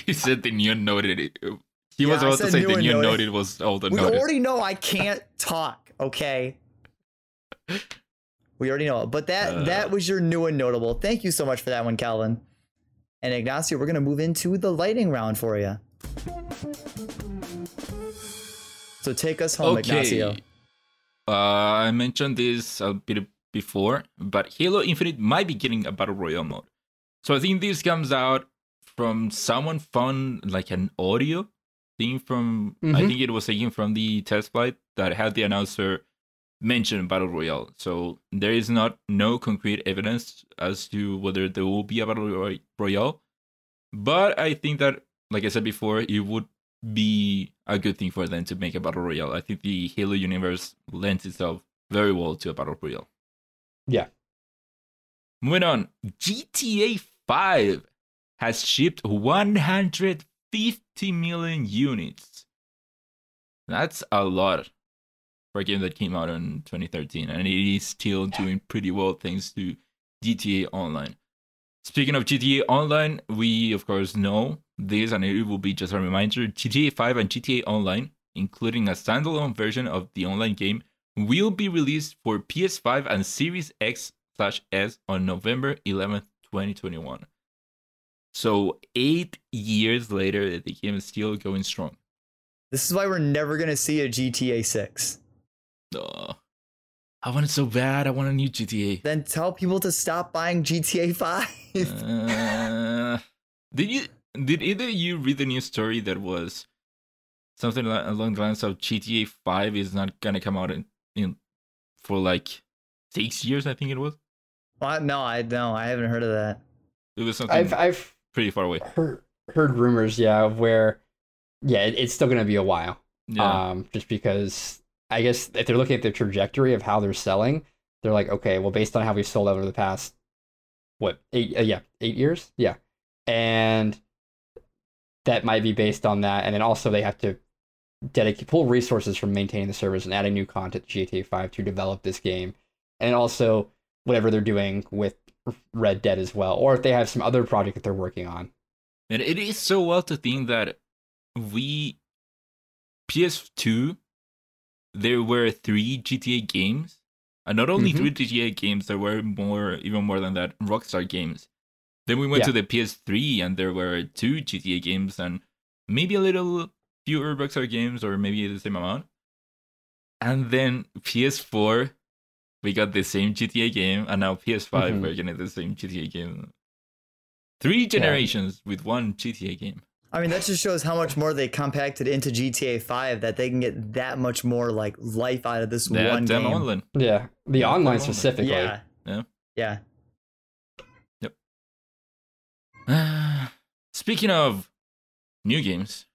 he said the new and noted. He was Yeah, I about to said say the new noted. noted was all the We noted. already know I can't talk. Okay. We already know it. But that Uh. that was your new and notable. Thank you so much for that one, Calvin. And Ignacio, we're gonna move into the lighting round for you. So take us home, Ignacio. Uh, I mentioned this a bit before, but Halo Infinite might be getting a battle royale mode. So I think this comes out from someone found like an audio thing from I Mhm. think it was taken from the test flight that had the announcer mention battle royale. So there is not no concrete evidence as to whether there will be a battle royale, but I think that like I said before, it would be a good thing for them to make a battle royale. I think the Halo universe lends itself very well to a battle royale. Yeah. Moving on, GTA 5 has shipped 150 million units. That's a lot for a game that came out in 2013, and it is still doing pretty well thanks to GTA Online. Speaking of GTA Online, we of course know this, and it will be just a reminder GTA 5 and GTA Online, including a standalone version of the online game, will be released for PS5 and Series X slash S on November 11th, 2021. So, eight years later, the game is still going strong. This is why we're never gonna see a GTA 6. Oh, I want it so bad. I want a new GTA. Then tell people to stop buying GTA 5. Uh, (laughs) did you did either you read the news story that was something along the lines of GTA Five is not gonna come out in, in for like six years? I think it was. What? No, I no, I haven't heard of that. It was something I've I've pretty far away. heard heard rumors, yeah, of where, yeah, it, it's still gonna be a while. Yeah, Um, just because I guess if they're looking at the trajectory of how they're selling, they're like, okay, well, based on how we've sold over the past, what, eight, uh, yeah, eight years, yeah, and that might be based on that, and then also they have to dedicate pull resources from maintaining the servers and adding new content to GTA Five to develop this game, and also whatever they're doing with Red Dead as well, or if they have some other project that they're working on. and it is so well to think that we PS2 there were three GTA games, and not only Mhm. three GTA games, there were more, even more than that, Rockstar games. Then we went Yeah. to the PS3, and there were two GTA games, and maybe a little fewer Rockstar games, or maybe the same amount. And then PS4, we got the same GTA game, and now PS5, Mhm. we're getting the same GTA game. Three generations with one GTA game. I mean, that just shows how much more they compacted into GTA 5 that they can get that much more like life out of this That one damn game. online. Yeah, the online online. specifically. Yeah. Yeah. Yeah. (sighs) Speaking of new games,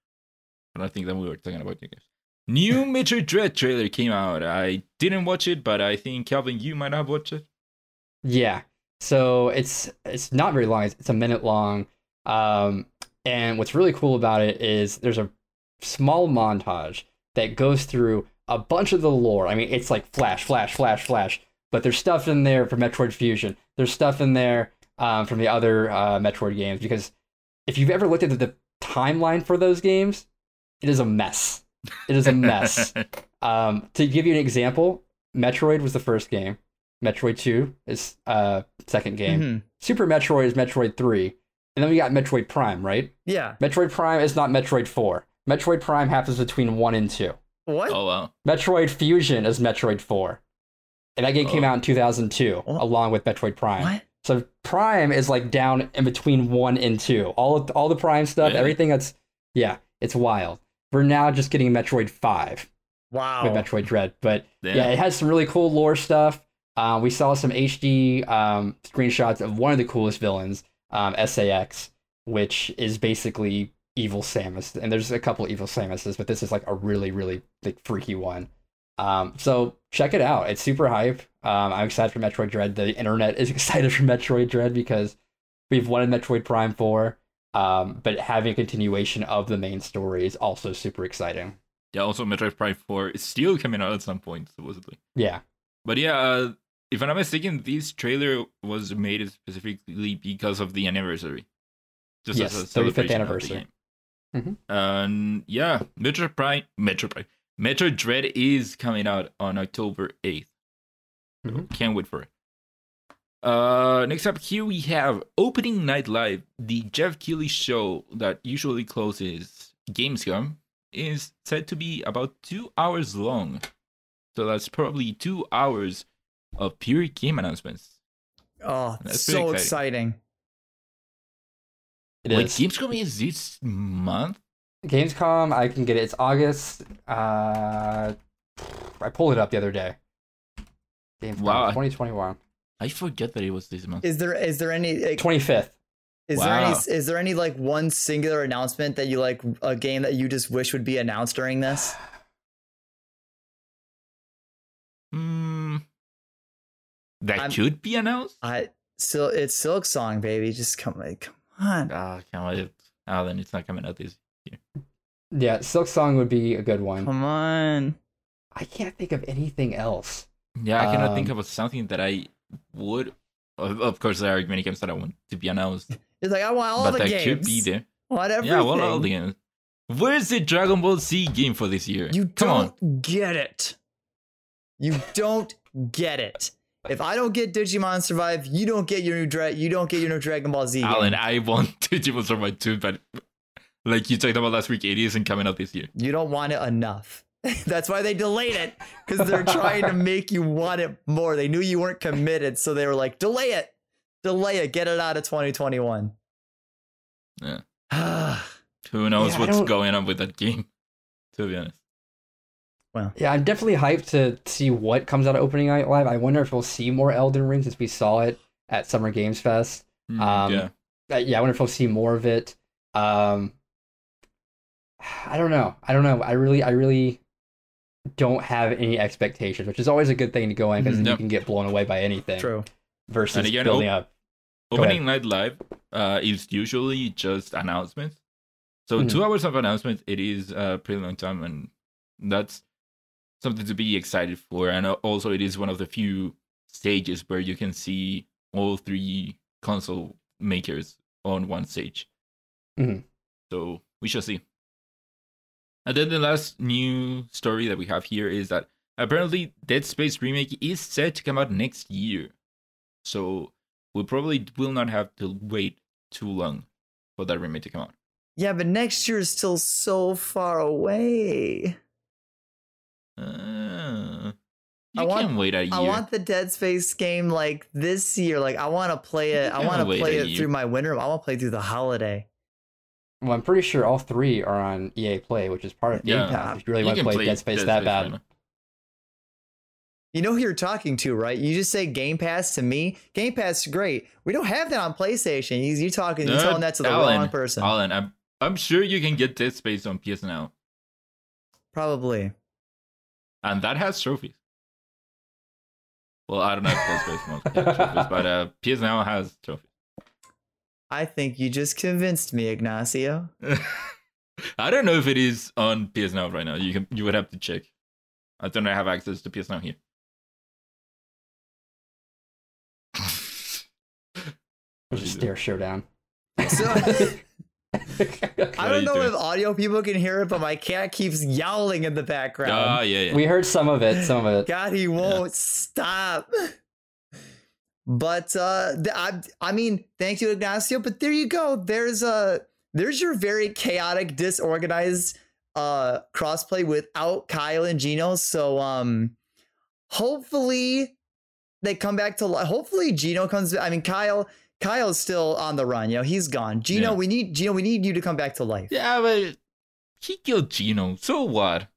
I don't think that we were talking about new games. New (laughs) Metroid Dread trailer came out. I didn't watch it, but I think Calvin, you might have watched it. Yeah. So it's it's not very long. It's, it's a minute long. Um, and what's really cool about it is there's a small montage that goes through a bunch of the lore. I mean, it's like flash, flash, flash, flash. But there's stuff in there for Metroid Fusion. There's stuff in there um, from the other uh, Metroid games because if you've ever looked at the, the timeline for those games, it is a mess. It is a mess. (laughs) Um, to give you an example, Metroid was the first game. Metroid 2 is uh second game. Mhm. Super Metroid is Metroid 3. And then we got Metroid Prime, right? Yeah. Metroid Prime is not Metroid 4. Metroid Prime happens between 1 and 2. What? oh wow. Metroid Fusion is Metroid 4. And that game came Oh. out in 2002 Oh. along with Metroid Prime. What? So Prime is like down in between 1 and 2. All of, all the Prime stuff, Really? everything that's yeah, it's wild. We're now just getting Metroid 5 Wow. with Metroid Dread, but Damn. yeah, it has some really cool lore stuff. Uh, we saw some HD um, screenshots of one of the coolest villains, um, SA-X, which is basically evil Samus, and there's a couple evil Samuses, but this is like a really really like freaky one. Um, so check it out. It's super hype. Um, I'm excited for Metroid Dread. The internet is (laughs) excited for Metroid Dread because we've wanted Metroid Prime 4. Um, but having a continuation of the main story is also super exciting. Yeah, also Metroid Prime 4 is still coming out at some point, supposedly. Yeah. But yeah, uh, if I'm not mistaken, this trailer was made specifically because of the anniversary. Just Yes, as a 35th celebration of the anniversary. Mhm. And yeah, Metroid Prime, Metroid Prime, Metroid Dread is coming out on October 8th. So Mhm. Can't wait for it. Uh, next up here we have Opening Night Live, the Geoff Keighley show that usually closes Gamescom, is said to be about two hours long. So that's probably two hours of pure game announcements. Oh, That's so pretty exciting. It Wait, is. Gamescom is this month? Gamescom, I can get it. It's August. Uh, I pulled it up the other day. Gamescom Wow. 2021. I forget that it was this month. Is there is there any like, 25th. is there any is there any like one singular announcement that you like a game that you just wish would be announced during this? (sighs) Hmm. that I'm- could be announced? I still it's Silksong, baby. Just come like come on. Ah, can't wait. Oh, then it's not coming out this. Yeah, Silksong would be a good one. Come on. I can't think of anything else. Yeah, I cannot think Um, of something that I would. Of, of course, there are many games that I want to be announced, (laughs) It's like I want all but the games. But that games. could be there. I want. Yeah, well, all the games. Where's the Dragon Ball Z game for this year? You Come don't get it. You don't get it. If I don't get Digimon Survive, you don't get your new dra- you don't get your new Dragon Ball Z game. Alan, I want (laughs) Digimon Survive too, but like you talked about last week, it isn't coming out this year. You don't want it enough. (laughs) That's why they delayed it because they're trying to make you want it more. They knew you weren't committed, so they were like, delay it, delay it, get it out of 2021. Yeah. (sighs) Who knows Yeah, what's going on with that game? (laughs) To be honest. Wow. Yeah, I'm definitely hyped to see what comes out of Opening Night Live. I wonder if we'll see more Elden Ring since we saw it at Summer Games Fest. Mm, Um, yeah. Uh, yeah, I wonder if we'll see more of it. Um, I don't know. I don't know. I really, I really don't have any expectations, which is always a good thing to go in because Mhm. you can get blown away by anything. True. Versus And again, building op- up. Go Opening Night Live uh, is usually just announcements. So Mhm. two hours of announcements, it is a pretty long time, and that's something to be excited for. And uh, also, it is one of the few stages where you can see all three console makers on one stage. Mhm. So we shall see. And then the last new story that we have here is that apparently Dead Space remake is set to come out next year. So we probably will not have to wait too long for that remake to come out. Yeah, but next year is still so far away. Uh, I want- wait a year. I want the Dead Space game like this year. Like I want to play it. I want to play it year. through my winter. I want to play through the holiday. Well, I'm pretty sure all three are on EA Play, which is part of Game Yeah. Pass. If you really You want to can play, Dead Space that right bad. now. You know who you're talking to, right? You just say Game Pass to me. Game Pass is great. We don't have that on PlayStation. You, you talking? You Uh, telling that to the Alan, wrong person? Alan, I'm I'm sure you can get Dead Space on PS now, Probably. and that has trophies. Well, I don't know if Dead Space won't trophies, (laughs) but uh, PS now has trophies. I think you just convinced me, Ignacio. (laughs) I don't know if it is on PS Now right now. You can you would have to check. I don't have access to PS Now here. (laughs) Which is Stare Showdown. So (laughs) I don't know doing? if audio people can hear it, but my cat keeps yowling in the background. Ah, yeah, yeah. we heard some of it. Some of it. God, he won't stop. But uh th- I I mean, thank you, Ignacio. But there you go. There's a there's your very chaotic, disorganized uh crossplay without Kyle and Gino. So um hopefully they come back to life. Hopefully Gino comes I mean Kyle Kyle's still on the run, you know, he's gone. Gino, Yeah. we need Gino, we need you to come back to life. yeah, but he killed Gino. So what?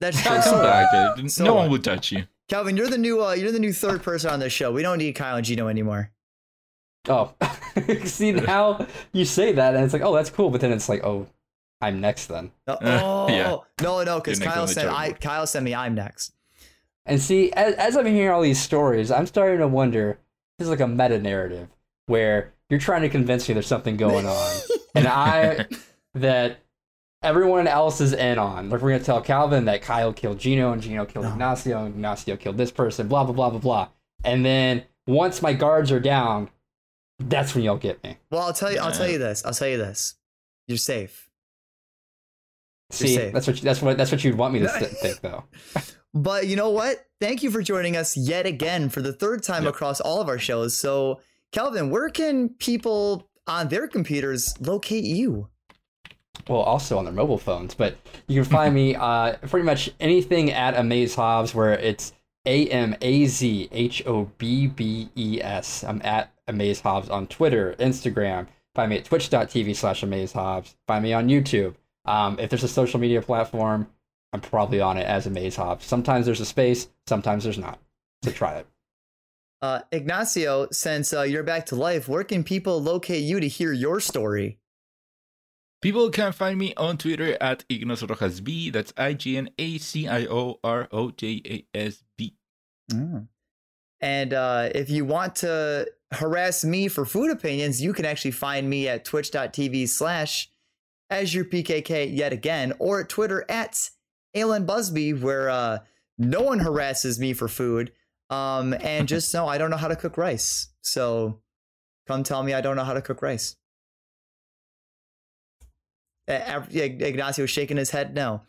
That's true. Come So, back. uh, So no what? one would touch you. Calvin, you're the new uh you're the new third person on this show. We don't need Kyle and Gino anymore. Oh, (laughs) see now you say that, and it's like, oh, that's cool, but then it's like, oh, I'm next then. (laughs) Oh, Uh, yeah. no, no, because Kyle said I. Kyle sent me I'm next. And see, as, as I'm hearing all these stories, I'm starting to wonder. This is like a meta narrative where you're trying to convince me there's something going on, (laughs) and I that everyone else is in on. Like we're gonna tell Calvin that Kyle killed Gino and Gino killed No. Ignacio and Ignacio killed this person. Blah blah blah blah blah. And then once my guards are down, that's when you'll get me. Well, I'll tell you. I'll tell you this. I'll tell you this. You're safe. See, safe. that's what you, that's what that's what you'd want me to think (laughs) though. But you know what? Thank you for joining us yet again for the third time Yep. across all of our shows. So, Calvin, where can people on their computers locate you? Well, also on their mobile phones. But you can find me (laughs) uh, pretty much anything at AmazHobbes, where it's A M A Z H O B B E S. I'm at AmazHobbes on Twitter, Instagram. Find me at twitch.tv slash AmazHobbes. Find me on YouTube. Um, if there's a social media platform, I'm probably on it as AmazHobbes. Sometimes there's a space, sometimes there's not. So try it. Uh, Ignacio, since uh, you're back to life, where can people locate you to hear your story? People can find me on Twitter at Ignacio Rojas B. That's I G N A C I O R O J A S B. And uh, if you want to harass me for food opinions, you can actually find me at twitch.tv slash AzurePKK yet again, or at Twitter at Alan Busby, where uh, no one harasses me for food. Um, and (laughs) just know I don't know how to cook rice. So come tell me I don't know how to cook rice. Uh, Ignacio's shaking his head no.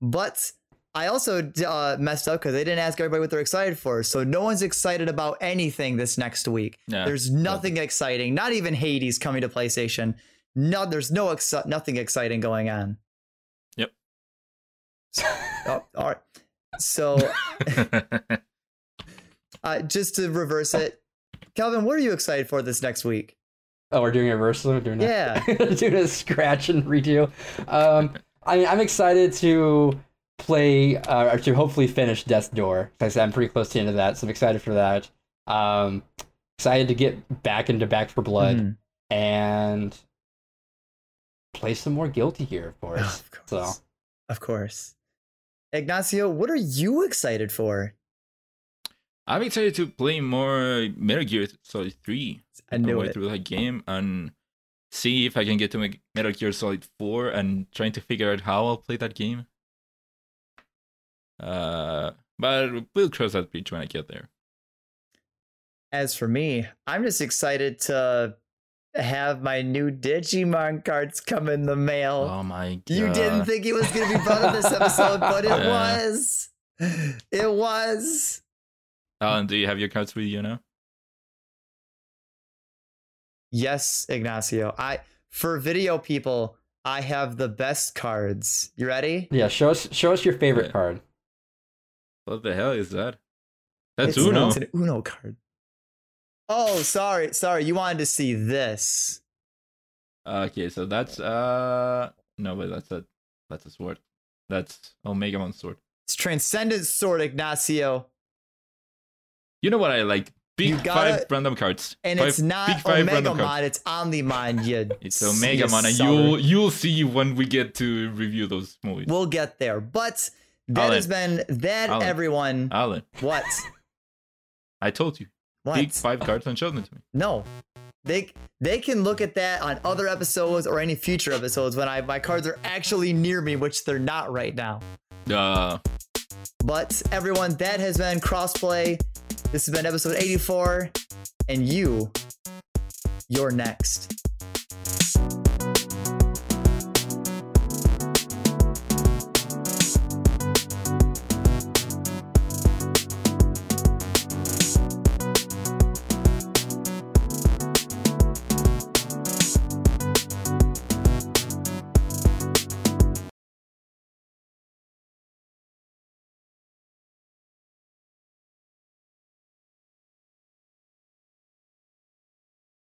But I also uh, messed up because they didn't ask everybody what they're excited for. So no one's excited about anything this next week. There's nothing exciting. Not even Hades coming to PlayStation. No, there's no exci- nothing exciting going on. Yep. (laughs) Oh, all right. So (laughs) (laughs) uh, just to reverse it, Calvin, what are you excited for this next week? Oh, we're doing a reversal. We're doing Yeah. (laughs) a, doing a scratch and redo. Um, I mean, I'm excited to play uh, or to hopefully finish Death's Door. 'cause I'm pretty close to the end of that, so I'm excited for that. Um, excited to get back into Back 4 Blood Mhm. and play some more Guilty Gear, of course. (sighs) Of So course. Of course. Ignacio, what are you excited for? I'm excited to play more Metal Gear Solid 3. I way it. through that game and see if I can get to Me- Metal Gear Solid 4 and trying to figure out how I'll play that game. Uh, but we'll cross that bridge when I get there. As for me, I'm just excited to have my new Digimon cards come in the mail. Oh my god! You didn't think it was going to be part of this episode, but it (laughs) Yeah. was. It was. Alan, do you have your cards with you now? Yes, Ignacio. I for video people, I have the best cards. You ready? yeah, show us show us your favorite Yeah. card. What the hell is that? That's it's, Uno. It's an Uno card. Oh, sorry, sorry. You wanted to see this. Okay, so that's uh no, but that's a that's a sword. That's Omegamon sword. It's Transcendent Sword, Ignacio. You know what I like? Big gotta- five random cards. And Five- it's not big five Omega random cards. It's Omnimon, you (laughs) It's Omegamon, and you'll you'll see when we get to review those movies. We'll get there. But that Alan. has been that Alan. everyone. Alan, What? (laughs) I told you. What? Big five cards and show them to me. No. They they can look at that on other episodes or any future episodes when I my cards are actually near me, which they're not right now. Uh, But everyone, that has been crossplay. This has been episode 84, and you, you're next.